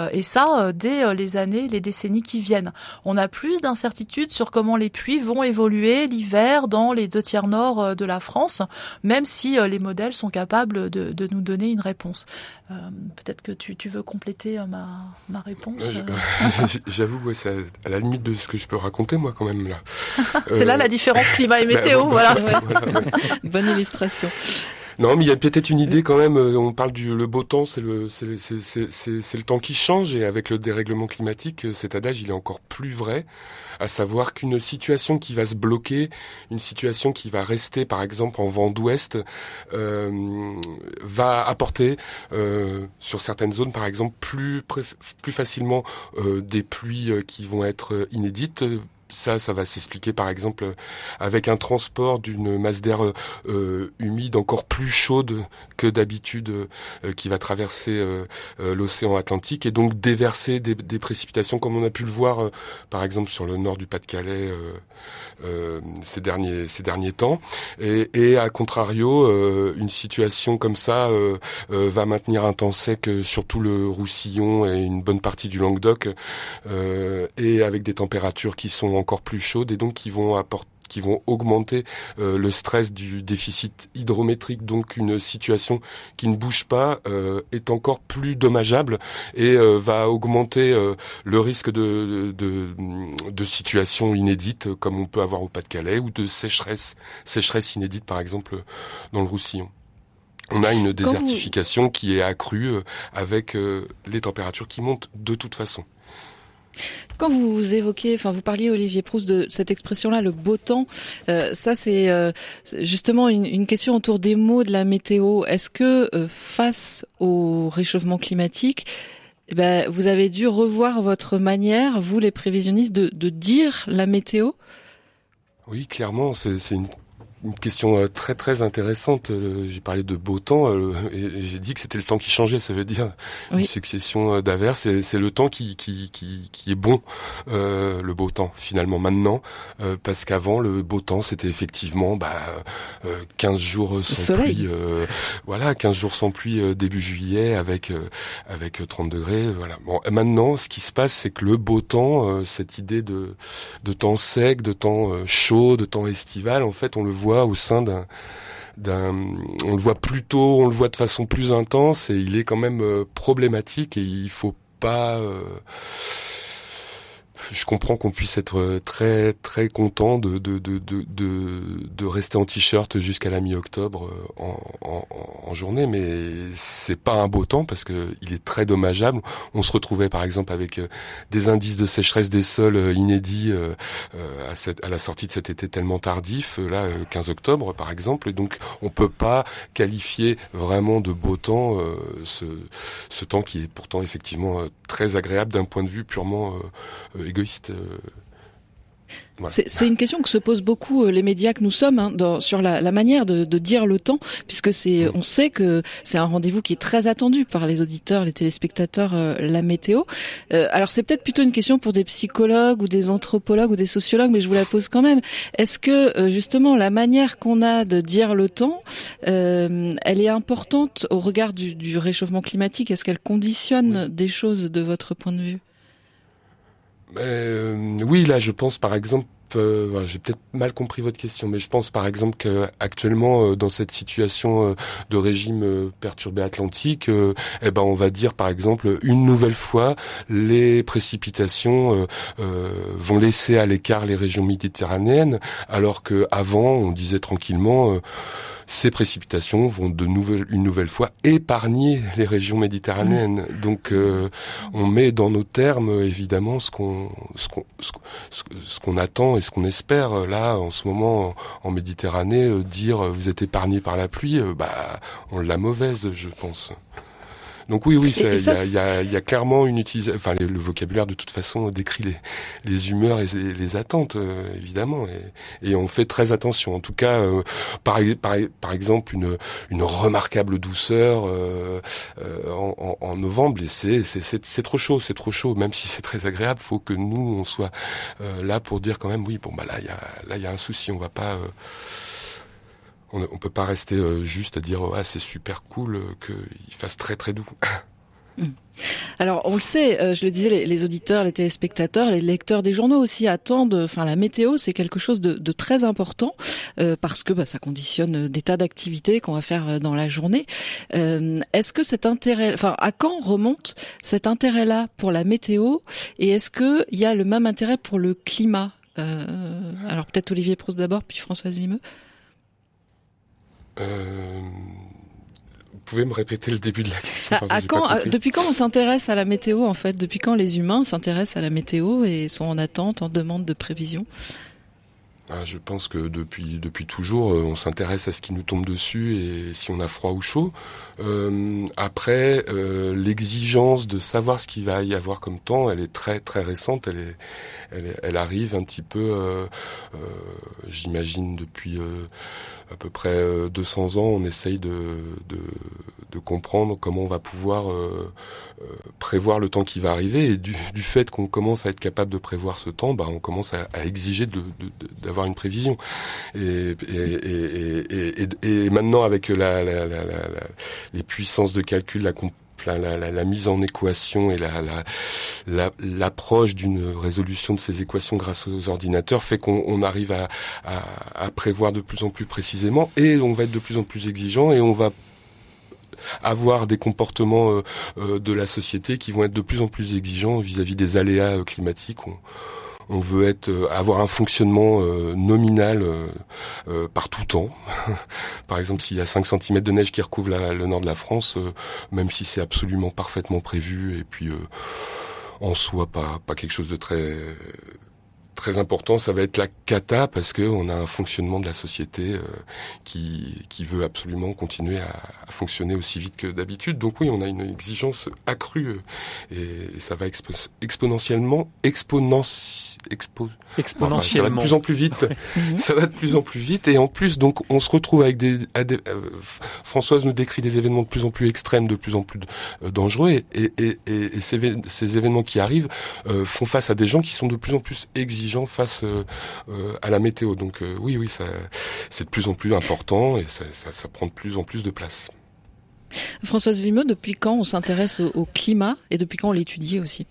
[SPEAKER 5] Euh, et ça euh, dès euh, les années, les décennies qui viennent. On a plus d'incertitudes sur comment les pluies vont évoluer l'hiver dans les deux tiers nord euh, de la France, même si euh, les modèles sont capables de, de nous donner une réponse. Euh, Peut-être que tu, tu veux compléter euh, ma, ma réponse. Euh.
[SPEAKER 1] J'avoue, ouais, c'est à la limite de ce que je peux raconter, moi, quand même, là.
[SPEAKER 5] C'est
[SPEAKER 1] Euh,
[SPEAKER 5] là la différence climat et
[SPEAKER 1] bah,
[SPEAKER 5] météo, voilà.
[SPEAKER 1] voilà, ouais.
[SPEAKER 4] Bonne illustration.
[SPEAKER 1] Non, mais il y a peut-être une idée quand même. euh, On parle du le beau temps, c'est le c'est le- temps qui change et avec le dérèglement climatique, euh, cet adage il est encore plus vrai. À savoir qu'une situation qui va se bloquer, une situation qui va rester, par exemple en vent d'ouest, euh, va apporter sur certaines zones, par exemple, plus plus facilement des pluies qui vont être inédites. Ça, ça va s'expliquer par exemple avec un transport d'une masse d'air euh, euh, humide encore plus chaude que d'habitude euh, qui va traverser euh, euh, l'océan Atlantique et donc déverser des, des précipitations comme on a pu le voir euh, par exemple sur le nord du Pas-de-Calais ces derniers ces derniers temps. Et, et à contrario une situation comme ça va maintenir un temps sec sur tout le Roussillon et une bonne partie du Languedoc et avec des températures qui sont encore plus chaudes et donc qui vont apporter qui vont augmenter le stress du déficit hydrométrique. Donc une situation qui ne bouge pas est encore plus dommageable et va augmenter le risque de, de, de situations inédites comme on peut avoir au Pas-de-Calais ou de sécheresse, sécheresse inédite par exemple dans le Roussillon on a une désertification qui est accrue euh, avec euh, les températures qui montent de toute façon.
[SPEAKER 4] Quand vous évoquez, enfin vous parliez Olivier Proust de cette expression-là, le beau temps, euh, ça c'est justement une, question autour des mots de la météo. Est-ce que face au réchauffement climatique, eh ben, vous avez dû revoir votre manière, vous les prévisionnistes, de, de dire la météo?
[SPEAKER 1] Oui, clairement, c'est une une question euh, très très intéressante. Euh, j'ai parlé de beau temps euh, et j'ai dit que c'était le temps qui changeait. Ça veut dire une succession d'averses. C'est le temps qui, qui, qui, qui est bon, euh, le beau temps finalement maintenant, parce qu'avant le beau temps c'était effectivement bah, 15 jours sans pluie. voilà, 15 jours sans pluie début juillet avec avec 30 degrés. Voilà. Bon, maintenant ce qui se passe c'est que le beau temps, cette idée de de temps sec, de temps chaud, de temps estival, en fait on le voit au sein d'un on le voit plutôt, on le voit de façon plus intense et il est quand même euh, problématique et il faut pas euh, je comprends qu'on puisse être euh, très très content de de de de, de, rester en t-shirt jusqu'à la mi-octobre euh, en, en, en, journée, mais c'est pas un beau temps parce que il est très dommageable. On se retrouvait par exemple avec euh, des indices de sécheresse des sols inédits à, cette, à la sortie de cet été tellement tardif, là 15 octobre par exemple, et donc on peut pas qualifier vraiment de beau temps ce, ce temps qui est pourtant effectivement très agréable d'un point de vue purement égoïste. Euh,
[SPEAKER 4] c'est une question que se posent beaucoup euh, les médias que nous sommes hein, dans, sur la, la manière de, de, dire le temps, puisque c'est, on sait que c'est un rendez-vous qui est très attendu par les auditeurs, les téléspectateurs, euh, la météo. Euh, alors c'est peut-être plutôt une question pour des psychologues ou des anthropologues ou des sociologues, mais je vous la pose quand même. Est-ce que justement la manière qu'on a de dire le temps, elle est importante au regard du, du réchauffement climatique? Est-ce qu'elle conditionne des choses de votre point de vue?
[SPEAKER 1] Euh, oui, là, je pense par exemple euh, j'ai peut-être mal compris votre question, mais je pense par exemple qu'actuellement euh, dans cette situation euh, de régime perturbé atlantique, eh ben on va dire par exemple une nouvelle fois les précipitations vont laisser à l'écart les régions méditerranéennes, alors que avant on disait tranquillement ces précipitations vont de nouvelle, une nouvelle fois épargner les régions méditerranéennes. Donc on met dans nos termes évidemment ce qu'on ce qu'on ce qu'on attend ce qu'on espère euh, là en ce moment en, Méditerranée euh, dire euh, vous êtes épargné par la pluie bah on l'a mauvaise je pense. Donc oui, oui, il y, a, y, a, clairement une utilisation. Enfin, le, vocabulaire de toute façon décrit les, les humeurs et les, attentes, évidemment, et, et, on fait très attention. En tout cas, par, par, par, exemple, une, une remarquable douceur en, en, en, novembre, et c'est c'est trop chaud, c'est trop chaud. Même si c'est très agréable, faut que nous on soit là pour dire quand même oui, bon bah là il y a là il y a un souci, on va pas on, on peut pas rester euh, juste à dire ah c'est super cool euh, qu'il fasse très très doux.
[SPEAKER 4] Hmm. Alors, on le sait, euh, je le disais, les, auditeurs, les téléspectateurs, les lecteurs des journaux aussi attendent. Enfin, la météo, c'est quelque chose de, très important parce que bah, ça conditionne des tas d'activités qu'on va faire dans la journée. est-ce que cet intérêt, enfin, à quand remonte cet intérêt-là pour la météo et est-ce que il y a le même intérêt pour le climat? Alors peut-être Olivier Proust d'abord, puis Françoise Limeux.
[SPEAKER 1] Euh, vous pouvez me répéter le début de la question
[SPEAKER 4] Depuis quand on s'intéresse à la météo en fait? Depuis quand les humains s'intéressent à la météo et sont en attente, en demande de prévision?
[SPEAKER 1] Ah, je pense que depuis depuis toujours, euh, on s'intéresse à ce qui nous tombe dessus et si on a froid ou chaud. Euh, après, l'exigence de savoir ce qu'il va y avoir comme temps, elle est très très récente. Elle est, elle, elle arrive un petit peu, j'imagine depuis à peu près 200 euh, ans, on essaye de, de, de comprendre comment on va pouvoir euh, euh, prévoir le temps qui va arriver. Et du, du fait qu'on commence à être capable de prévoir ce temps, bah, on commence à, à exiger d'avoir une prévision. Et, et, et, et, maintenant, avec la, la, la, les puissances de calcul, la la, la, la, mise en équation et la, l'approche d'une résolution de ces équations grâce aux ordinateurs fait qu'on arrive à, à, à prévoir de plus en plus précisément et on va être de plus en plus exigeant et on va avoir des comportements euh, euh, de la société qui vont être de plus en plus exigeants vis-à-vis des aléas euh, climatiques. On veut être avoir un fonctionnement nominal par tout temps. par exemple, s'il y a 5 cm de neige qui recouvre le nord de la France, même si c'est absolument parfaitement prévu et puis en soi pas pas quelque chose de très très important, ça va être la cata parce que on a un fonctionnement de la société euh, qui, qui veut absolument continuer à, à fonctionner aussi vite que d'habitude. Donc oui, on a une exigence accrue euh, et, ça va exponentiellement, exponentiellement
[SPEAKER 3] exponentiellement.
[SPEAKER 1] ça va de plus en plus vite. ça va de plus en plus vite et en plus donc on se retrouve avec des, euh, Françoise nous décrit des événements de plus en plus extrêmes, de plus en plus dangereux et, et, et ces, ces, événements qui arrivent font face à des gens qui sont de plus en plus exigeants face euh, euh, à la météo. Donc euh, oui, oui, c'est de plus en plus important et ça, prend de plus en plus de place.
[SPEAKER 4] Françoise Vimeux, depuis quand on s'intéresse au, climat et depuis quand on l'étudie aussi?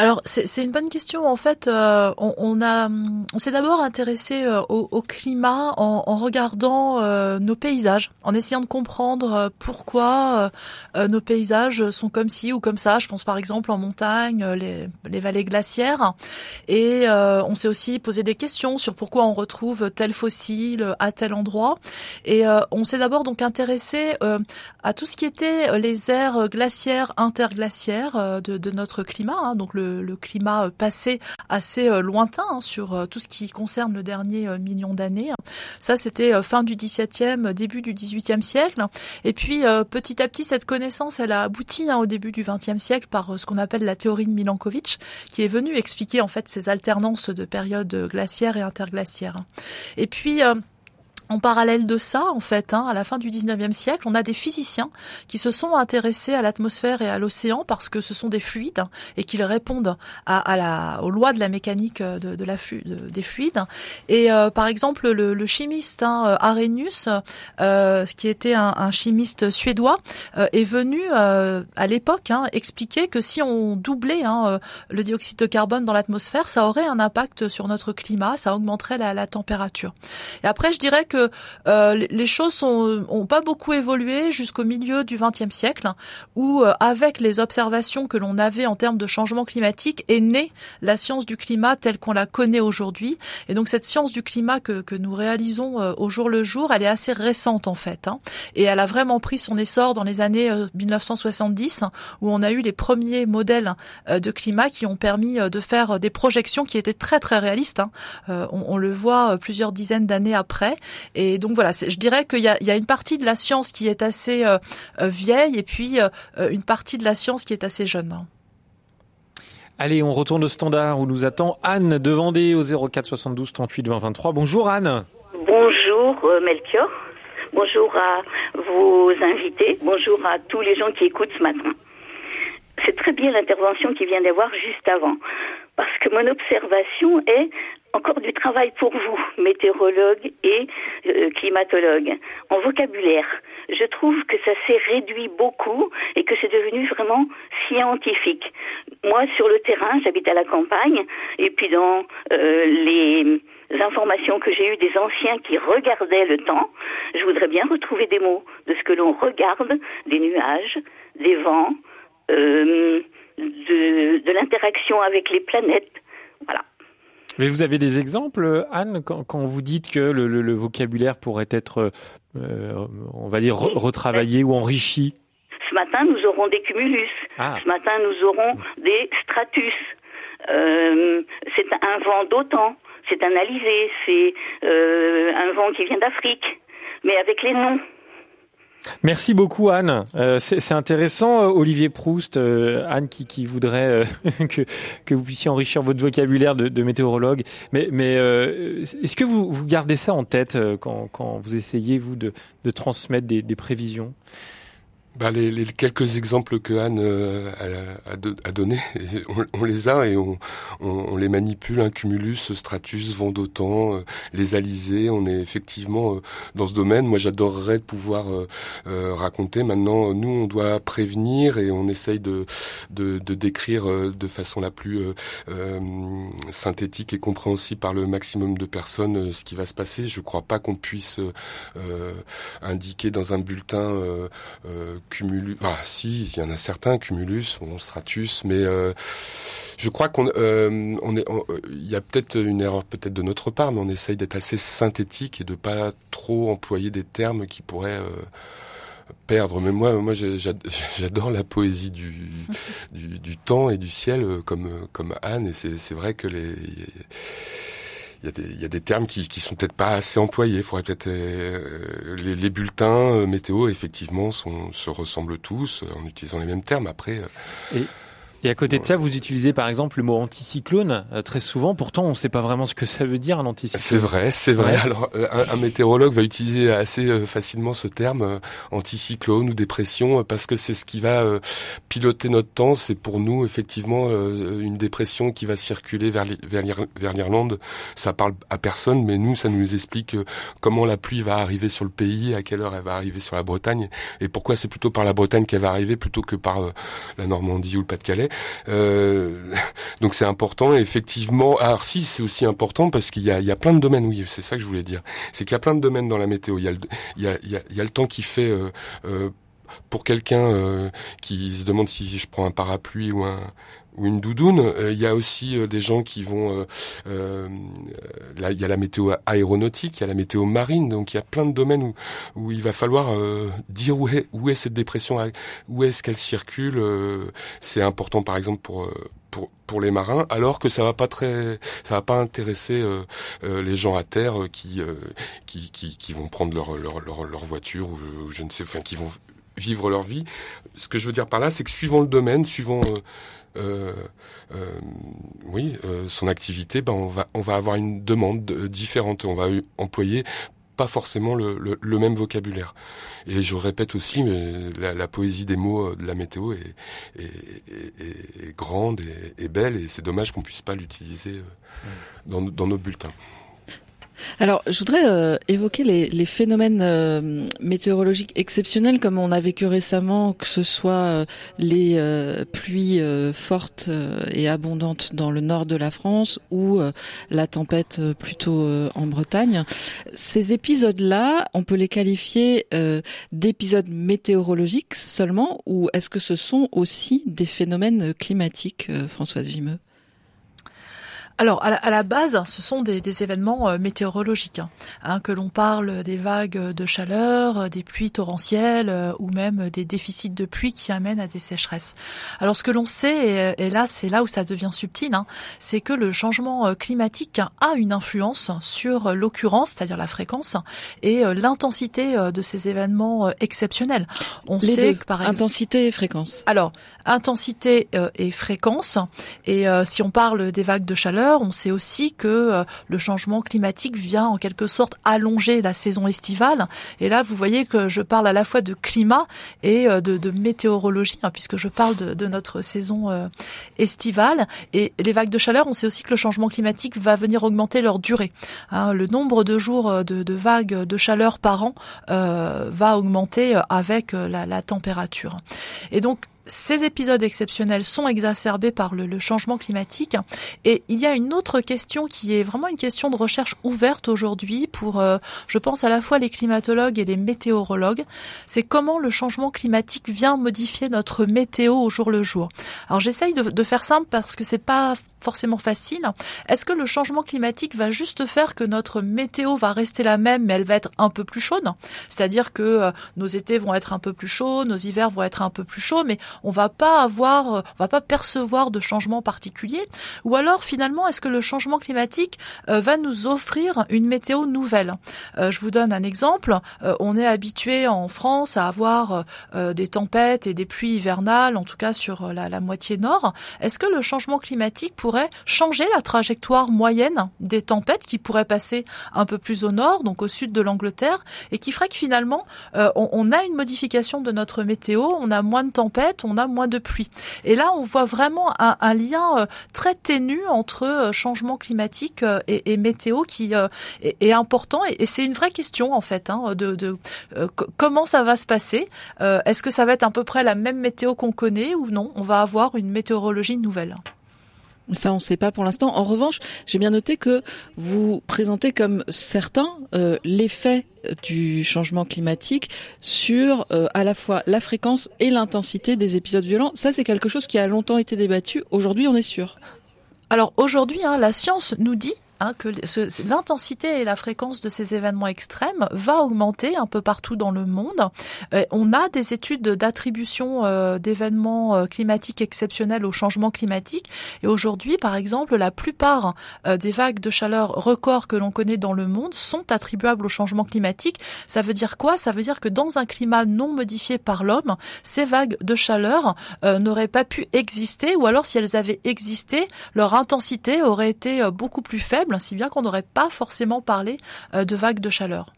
[SPEAKER 5] Alors c'est une bonne question. En fait, euh, on, on, a, on s'est d'abord intéressé euh, au, au, climat en, en regardant euh, nos paysages, en essayant de comprendre pourquoi nos paysages sont comme ci ou comme ça. Je pense par exemple en montagne, les, les vallées glaciaires, et on s'est aussi posé des questions sur pourquoi on retrouve tel fossile à tel endroit. Et on s'est d'abord donc intéressé à tout ce qui était les aires glaciaires interglaciaires de, de notre climat, hein, donc le le, climat euh, passé assez euh, lointain hein, sur euh, tout ce qui concerne le dernier million d'années. Ça, c'était fin du XVIIe, début du XVIIIe siècle. Et puis, petit à petit, cette connaissance, elle a abouti hein, au début du XXe siècle par ce qu'on appelle la théorie de Milankovitch, qui est venue expliquer en fait ces alternances de périodes glaciaires et interglaciaires. Et puis, en parallèle de ça, en fait, hein, à la fin du 19e siècle, on a des physiciens qui se sont intéressés à l'atmosphère et à l'océan parce que ce sont des fluides et qu'ils répondent à, la, aux lois de la mécanique de, de la des fluides. Et euh, par exemple, le, chimiste hein, Arrhenius, euh, qui était un, chimiste suédois, euh, est venu à l'époque hein, expliquer que si on doublait hein, le dioxyde de carbone dans l'atmosphère, ça aurait un impact sur notre climat, ça augmenterait la, la température. Et après, je dirais que euh, les choses sont, ont pas beaucoup évolué jusqu'au milieu du XXe siècle, où euh, avec les observations que l'on avait en termes de changement climatique est née la science du climat telle qu'on la connaît aujourd'hui. Et donc cette science du climat que, que nous réalisons euh, au jour le jour, elle est assez récente en fait, hein. et elle a vraiment pris son essor dans les années 1970, où on a eu les premiers modèles de climat qui ont permis de faire des projections qui étaient très très réalistes. Hein. On, on, le voit plusieurs dizaines d'années après, et donc voilà, je dirais qu'il y a, y a, une partie de la science qui est assez euh, euh, vieille et puis euh, une partie de la science qui est assez jeune.
[SPEAKER 3] Allez, on retourne au standard où nous attend Anne de Vendée au 04 72 38 20 23. Bonjour Anne.
[SPEAKER 8] Bonjour Melchior. Bonjour à vos invités. Bonjour à tous les gens qui écoutent ce matin. C'est très bien l'intervention qui vient d'avoir juste avant. Parce que mon observation est encore du travail pour vous, météorologue et euh, climatologue, en vocabulaire. Je trouve que ça s'est réduit beaucoup et que c'est devenu vraiment scientifique. Moi, sur le terrain, j'habite à la campagne, et puis dans euh, les informations que j'ai eues des anciens qui regardaient le temps, je voudrais bien retrouver des mots de ce que l'on regarde, des nuages, des vents, euh, de, de l'interaction avec les planètes. Voilà.
[SPEAKER 3] Mais vous avez des exemples, Anne, quand, quand vous dites que le, le, le vocabulaire pourrait être, euh, on va dire, retravaillé ou enrichi?
[SPEAKER 8] Ce matin, nous aurons des cumulus. Ah. Ce matin, nous aurons des stratus. Euh, c'est un vent d'autant. C'est analysé. C'est euh, un vent qui vient d'Afrique. Mais avec les noms.
[SPEAKER 3] Merci beaucoup Anne. Euh, c'est intéressant, euh, Olivier Proust, euh, Anne qui, qui voudrait que, que vous puissiez enrichir votre vocabulaire de, de météorologue. Mais, mais est-ce que vous, vous gardez ça en tête quand, quand vous essayez vous de, de transmettre des, des prévisions?
[SPEAKER 1] Bah, les, les, quelques exemples que Anne euh, a, a, a donné, on, on, les a et on, on, on, les manipule. Hein, Cumulus, Stratus, Vendotan, euh, les Alizés. On est effectivement euh, dans ce domaine. Moi, j'adorerais pouvoir euh, raconter. Maintenant, nous, on doit prévenir et on essaye de, de, de décrire de façon la plus synthétique et compréhensible par le maximum de personnes ce qui va se passer. Je ne crois pas qu'on puisse indiquer dans un bulletin Cumulus. Ah, si, il y en a certains, Cumulus, bon, Stratus, mais euh, je crois qu'on euh, on est, il y a peut-être une erreur peut-être de notre part, mais on essaye d'être assez synthétique et de pas trop employer des termes qui pourraient euh, perdre. Mais moi, moi, j'adore la poésie du, du, du, temps et du ciel, comme comme Anne, et c'est vrai que les il y, a des, y a des termes qui, qui sont peut-être pas assez employés. Faudrait peut-être euh, les, bulletins euh, météo effectivement sont, se ressemblent tous en utilisant les mêmes termes. Après.
[SPEAKER 3] Et à côté de ça, vous utilisez par exemple le mot anticyclone euh, très souvent. Pourtant, on ne sait pas vraiment ce que ça veut dire un anticyclone.
[SPEAKER 1] C'est vrai, c'est vrai. Alors, euh, un, un, météorologue va utiliser assez euh, facilement ce terme anticyclone ou dépression parce que c'est ce qui va piloter notre temps. C'est pour nous effectivement une dépression qui va circuler vers vers l'Irlande. Ça parle à personne, mais nous, ça nous explique comment la pluie va arriver sur le pays, à quelle heure elle va arriver sur la Bretagne, et pourquoi c'est plutôt par la Bretagne qu'elle va arriver plutôt que par la Normandie ou le Pas-de-Calais. Euh, donc c'est important. effectivement, alors si c'est aussi important parce qu'il y a, il y a plein de domaines. Oui, c'est ça que je voulais dire. C'est qu'il y a plein de domaines dans la météo. Il y a le, temps qui fait. Euh, euh, pour quelqu'un qui se demande si je prends un parapluie ou un, ou une doudoune. Euh, il y a aussi euh, des gens qui vont. Euh, là, il y a la météo aéronautique, il y a la météo marine. Donc il y a plein de domaines où, où il va falloir dire où est, où est cette dépression, où est-ce qu'elle circule. C'est important, par exemple, pour pour, pour les marins, alors que ça va pas très, ça va pas intéresser euh, euh, les gens à terre qui, euh, qui, qui, qui vont prendre leur, leur, leur, voiture ou, je ne sais, enfin qui vont vivre leur vie. Ce que je veux dire par là, c'est que suivant le domaine, suivant oui, euh, son activité, ben on va on va avoir une demande différente. On va employer pas forcément le, le, le, même vocabulaire. Et je répète aussi, mais la, la poésie des mots de la météo est, est, est, est grande et, belle, et c'est dommage qu'on puisse pas l'utiliser dans, dans nos bulletins.
[SPEAKER 4] Alors, je voudrais euh, évoquer les, phénomènes euh, météorologiques exceptionnels comme on a vécu récemment, que ce soit euh, les pluies fortes et abondantes dans le nord de la France ou la tempête plutôt en Bretagne. Ces épisodes-là, on peut les qualifier d'épisodes météorologiques seulement ou est-ce que ce sont aussi des phénomènes climatiques, Françoise Vimeux?
[SPEAKER 5] Alors, à la, à la, base, ce sont des, des événements euh, météorologiques, hein, hein, que l'on parle des vagues de chaleur, euh, des pluies torrentielles euh, ou même des déficits de pluie qui amènent à des sécheresses. Alors, ce que l'on sait, et, et, là, c'est là où ça devient subtil, hein, c'est que le changement climatique a une influence sur l'occurrence, c'est-à-dire la fréquence, et l'intensité de ces événements exceptionnels.
[SPEAKER 4] On Les sait deux, que, par exemple, intensité et fréquence.
[SPEAKER 5] Alors, intensité et fréquence, et si on parle des vagues de chaleur, on sait aussi que euh, le changement climatique vient en quelque sorte allonger la saison estivale. Et là, vous voyez que je parle à la fois de climat et euh, de, météorologie, hein, puisque je parle de, notre saison euh, estivale. Et les vagues de chaleur, on sait aussi que le changement climatique va venir augmenter leur durée. Hein, le nombre de jours de, vagues de chaleur par an va augmenter avec la, la température. Et donc, ces épisodes exceptionnels sont exacerbés par le, le, changement climatique. Et il y a une autre question qui est vraiment une question de recherche ouverte aujourd'hui pour, euh, je pense, à la fois les climatologues et les météorologues. C'est comment le changement climatique vient modifier notre météo au jour le jour. Alors j'essaye de, de faire simple parce que c'est pas forcément facile. Est-ce que le changement climatique va juste faire que notre météo va rester la même, mais elle va être un peu plus chaude? C'est-à-dire que euh, nos étés vont être un peu plus chauds, nos hivers vont être un peu plus chauds, mais on va pas avoir, on va pas percevoir de changement particulier Ou alors finalement, est-ce que le changement climatique va nous offrir une météo nouvelle? Je vous donne un exemple. on est habitué en France à avoir des tempêtes et des pluies hivernales, en tout cas sur la, moitié nord. Est-ce que le changement climatique pourrait changer la trajectoire moyenne des tempêtes qui pourraient passer un peu plus au nord, donc au sud de l'Angleterre, et qui ferait que finalement euh, on, a une modification de notre météo, on a moins de tempêtes, on a moins de pluie. Et là, on voit vraiment un, lien euh, très ténu entre euh, changement climatique et, météo qui est, important. Et, c'est une vraie question en fait, hein, de comment ça va se passer. Est-ce que ça va être à peu près la même météo qu'on connaît ou non? On va avoir une météorologie nouvelle.
[SPEAKER 4] Ça, on ne sait pas pour l'instant. En revanche, j'ai bien noté que vous présentez comme certain euh, l'effet du changement climatique sur euh, à la fois la fréquence et l'intensité des épisodes violents. Ça, c'est quelque chose qui a longtemps été débattu. Aujourd'hui, on est sûr.
[SPEAKER 5] Alors aujourd'hui, hein, la science nous dit Hein, que l'intensité et la fréquence de ces événements extrêmes va augmenter un peu partout dans le monde. Euh, on a des études d'attribution euh, d'événements euh, climatiques exceptionnels au changement climatique. Et aujourd'hui, par exemple, la plupart des vagues de chaleur records que l'on connaît dans le monde sont attribuables au changement climatique. Ça veut dire quoi? Ça veut dire que dans un climat non modifié par l'homme, ces vagues de chaleur n'auraient pas pu exister, ou alors si elles avaient existé, leur intensité aurait été beaucoup plus faible si bien qu'on n'aurait pas forcément parlé euh, de vagues de chaleur.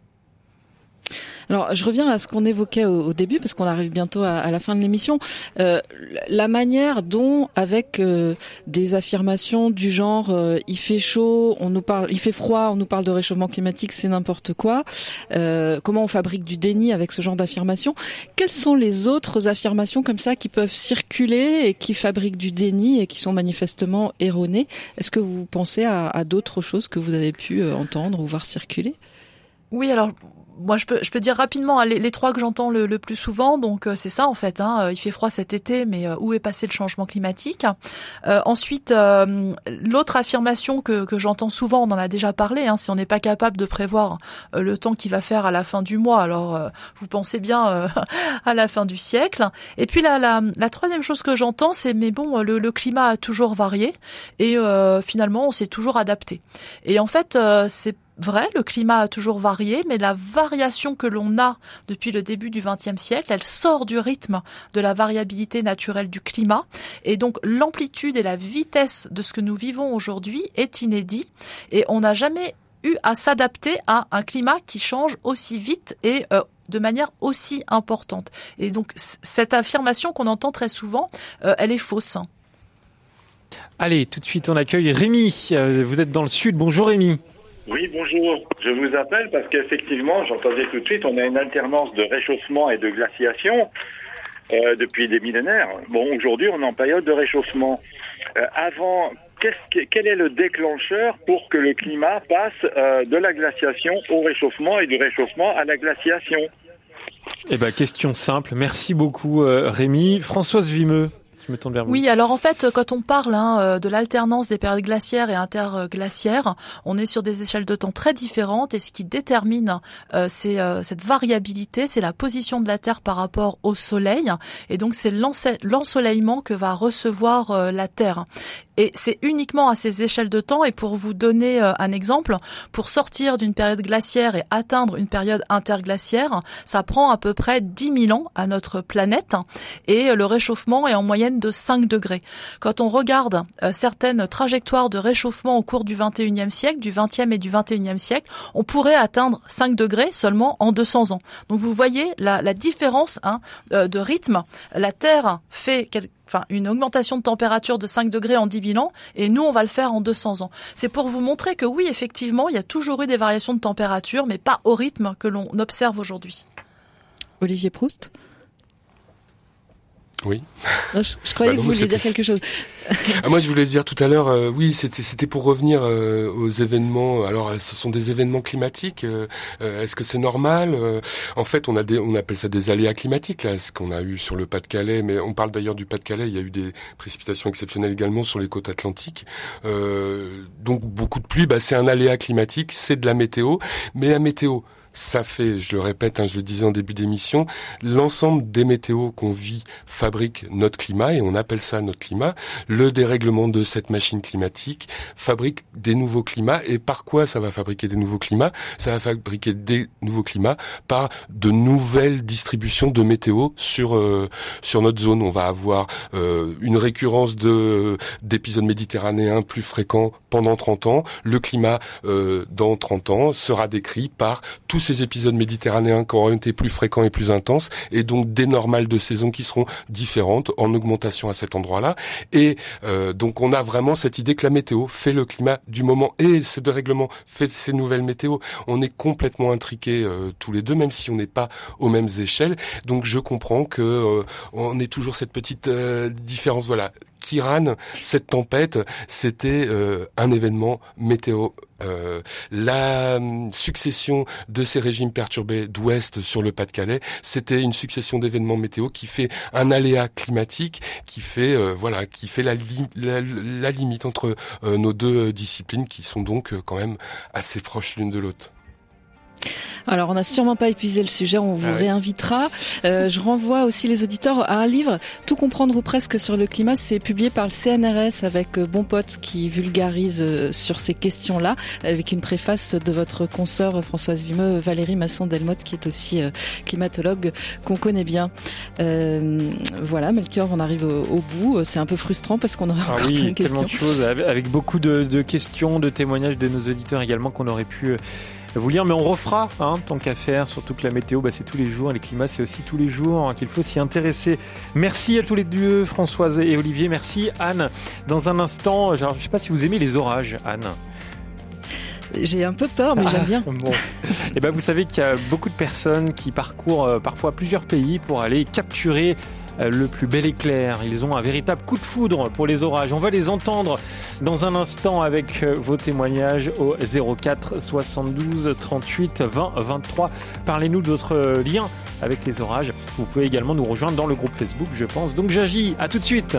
[SPEAKER 4] Alors, je reviens à ce qu'on évoquait au, début, parce qu'on arrive bientôt à, la fin de l'émission. Euh, la manière dont, avec euh, des affirmations du genre euh, il fait chaud, on nous parle, il fait froid, on nous parle de réchauffement climatique, c'est n'importe quoi. comment on fabrique du déni avec ce genre d'affirmations? Quelles sont les autres affirmations comme ça qui peuvent circuler et qui fabriquent du déni et qui sont manifestement erronées? Est-ce que vous pensez à d'autres choses que vous avez pu entendre ou voir circuler?
[SPEAKER 5] Oui, alors moi, je peux, je peux dire rapidement hein, les, trois que j'entends le, plus souvent. Donc, euh, c'est ça en fait. Hein, euh, il fait froid cet été, mais euh, où est passé le changement climatique? Ensuite, l'autre affirmation que, que j'entends souvent, on en a déjà parlé. Hein, si on n'est pas capable de prévoir le temps qu'il va faire à la fin du mois, alors vous pensez bien à la fin du siècle. Et puis la, la, la troisième chose que j'entends, c'est mais bon, le, le, climat a toujours varié et finalement, on s'est toujours adapté. Et en fait, c'est vrai, le climat a toujours varié, mais la variation que l'on a depuis le début du XXe siècle, elle sort du rythme de la variabilité naturelle du climat. Et donc l'amplitude et la vitesse de ce que nous vivons aujourd'hui est inédit. Et on n'a jamais eu à s'adapter à un climat qui change aussi vite et euh, de manière aussi importante. Et donc cette affirmation qu'on entend très souvent, euh, elle est fausse.
[SPEAKER 3] Allez, tout de suite on accueille Rémi. Euh, vous êtes dans le sud. Bonjour Rémi.
[SPEAKER 9] Oui, bonjour. Je vous appelle parce qu'effectivement, j'entendais tout de suite, on a une alternance de réchauffement et de glaciation euh, depuis des millénaires. Bon, aujourd'hui, on est en période de réchauffement. Euh, avant, quel est le déclencheur pour que le climat passe euh, de la glaciation au réchauffement et du réchauffement à la glaciation?
[SPEAKER 3] Eh ben, question simple. Merci beaucoup, Rémi. Françoise Vimeux.
[SPEAKER 5] Oui, alors en fait, quand on parle hein, euh, de l'alternance des périodes glaciaires et interglaciaires, on est sur des échelles de temps très différentes et ce qui détermine euh, euh, cette variabilité, c'est la position de la Terre par rapport au Soleil et donc c'est l'ensoleillement que va recevoir la Terre. Et c'est uniquement à ces échelles de temps, et pour vous donner euh, un exemple, pour sortir d'une période glaciaire et atteindre une période interglaciaire, ça prend à peu près 10 000 ans à notre planète, et le réchauffement est en moyenne de 5 degrés. Quand on regarde euh, certaines trajectoires de réchauffement au cours du 21e siècle, du 20e et du 21e siècle, on pourrait atteindre 5 degrés seulement en 200 ans. Donc vous voyez la, la différence hein, euh, de rythme. La Terre fait enfin une augmentation de température de 5 degrés en 10 000 ans, et nous, on va le faire en 200 ans. C'est pour vous montrer que oui, effectivement, il y a toujours eu des variations de température, mais pas au rythme que l'on observe aujourd'hui.
[SPEAKER 4] Olivier Proust?
[SPEAKER 1] Oui.
[SPEAKER 4] je, croyais bah que vous vouliez dire quelque chose.
[SPEAKER 1] ah, moi, je voulais dire tout à l'heure, euh, oui, c'était c'était pour revenir euh, aux événements. Alors, euh, ce sont des événements climatiques. Est-ce que c'est normal En fait, on a des, on appelle ça des aléas climatiques là, ce qu'on a eu sur le Pas-de-Calais. Mais on parle d'ailleurs du Pas-de-Calais. Il y a eu des précipitations exceptionnelles également sur les côtes atlantiques. donc, beaucoup de pluie, bah, c'est un aléa climatique, c'est de la météo. Mais la météo, ça fait, je le répète, hein, je le disais en début d'émission, l'ensemble des météos qu'on vit fabrique notre climat et on appelle ça notre climat. Le dérèglement de cette machine climatique fabrique des nouveaux climats. Et par quoi ça va fabriquer des nouveaux climats? Ça va fabriquer des nouveaux climats par de nouvelles distributions de météo sur euh, sur notre zone. On va avoir euh, une récurrence de d'épisodes méditerranéens plus fréquents pendant 30 ans. Le climat euh, dans 30 ans sera décrit par tous ces épisodes méditerranéens qui auront été plus fréquents et plus intenses, et donc des normales de saison qui seront différentes en augmentation à cet endroit-là. Et euh, donc on a vraiment cette idée que la météo fait le climat du moment et ce dérèglement fait ces nouvelles météos. On est complètement intriqués euh, tous les deux, même si on n'est pas aux mêmes échelles. Donc je comprends que euh, on ait toujours cette petite différence. Voilà, Kiran, cette tempête, c'était un événement météo euh, la hum, succession de ces régimes perturbés d'ouest sur le Pas-de-Calais, c'était une succession d'événements météo qui fait un aléa climatique, qui fait euh, voilà, qui fait la, limite entre euh, nos deux disciplines qui sont donc quand même assez proches l'une de l'autre.
[SPEAKER 4] Alors, on n'a sûrement pas épuisé le sujet, on vous ah réinvitera. Euh, je renvoie aussi les auditeurs à un livre, Tout comprendre ou presque sur le climat. C'est publié par le CNRS avec euh, Bon Pote qui vulgarise euh, sur ces questions-là, avec une préface de votre consoeur Françoise Vimeux, Valérie Masson-Delmotte, qui est aussi climatologue qu'on connaît bien. voilà, Melchior, on arrive au, bout. C'est un peu frustrant parce qu'on aura ah encore oui,
[SPEAKER 3] plein
[SPEAKER 4] de
[SPEAKER 3] questions. de choses, avec beaucoup de, de questions, de témoignages de nos auditeurs également qu'on aurait pu vous lire, mais on refera, hein, tant qu'à faire, surtout que la météo, bah, c'est tous les jours, les climats, c'est aussi tous les jours, hein, qu'il faut s'y intéresser. Merci à tous les deux, Françoise et Olivier. Merci, Anne. Dans un instant, je ne sais pas si vous aimez les orages, Anne.
[SPEAKER 4] J'ai un peu peur, mais j'aime bien.
[SPEAKER 3] Bon. Et eh ben, vous savez qu'il y a beaucoup de personnes qui parcourent euh, parfois plusieurs pays pour aller capturer le plus bel éclair. Ils ont un véritable coup de foudre pour les orages. On va les entendre dans un instant avec euh, vos témoignages au 04 72 38 20 23. Parlez-nous de votre lien avec les orages. Vous pouvez également nous rejoindre dans le groupe Facebook, je pense. Donc j'agis. À tout de suite.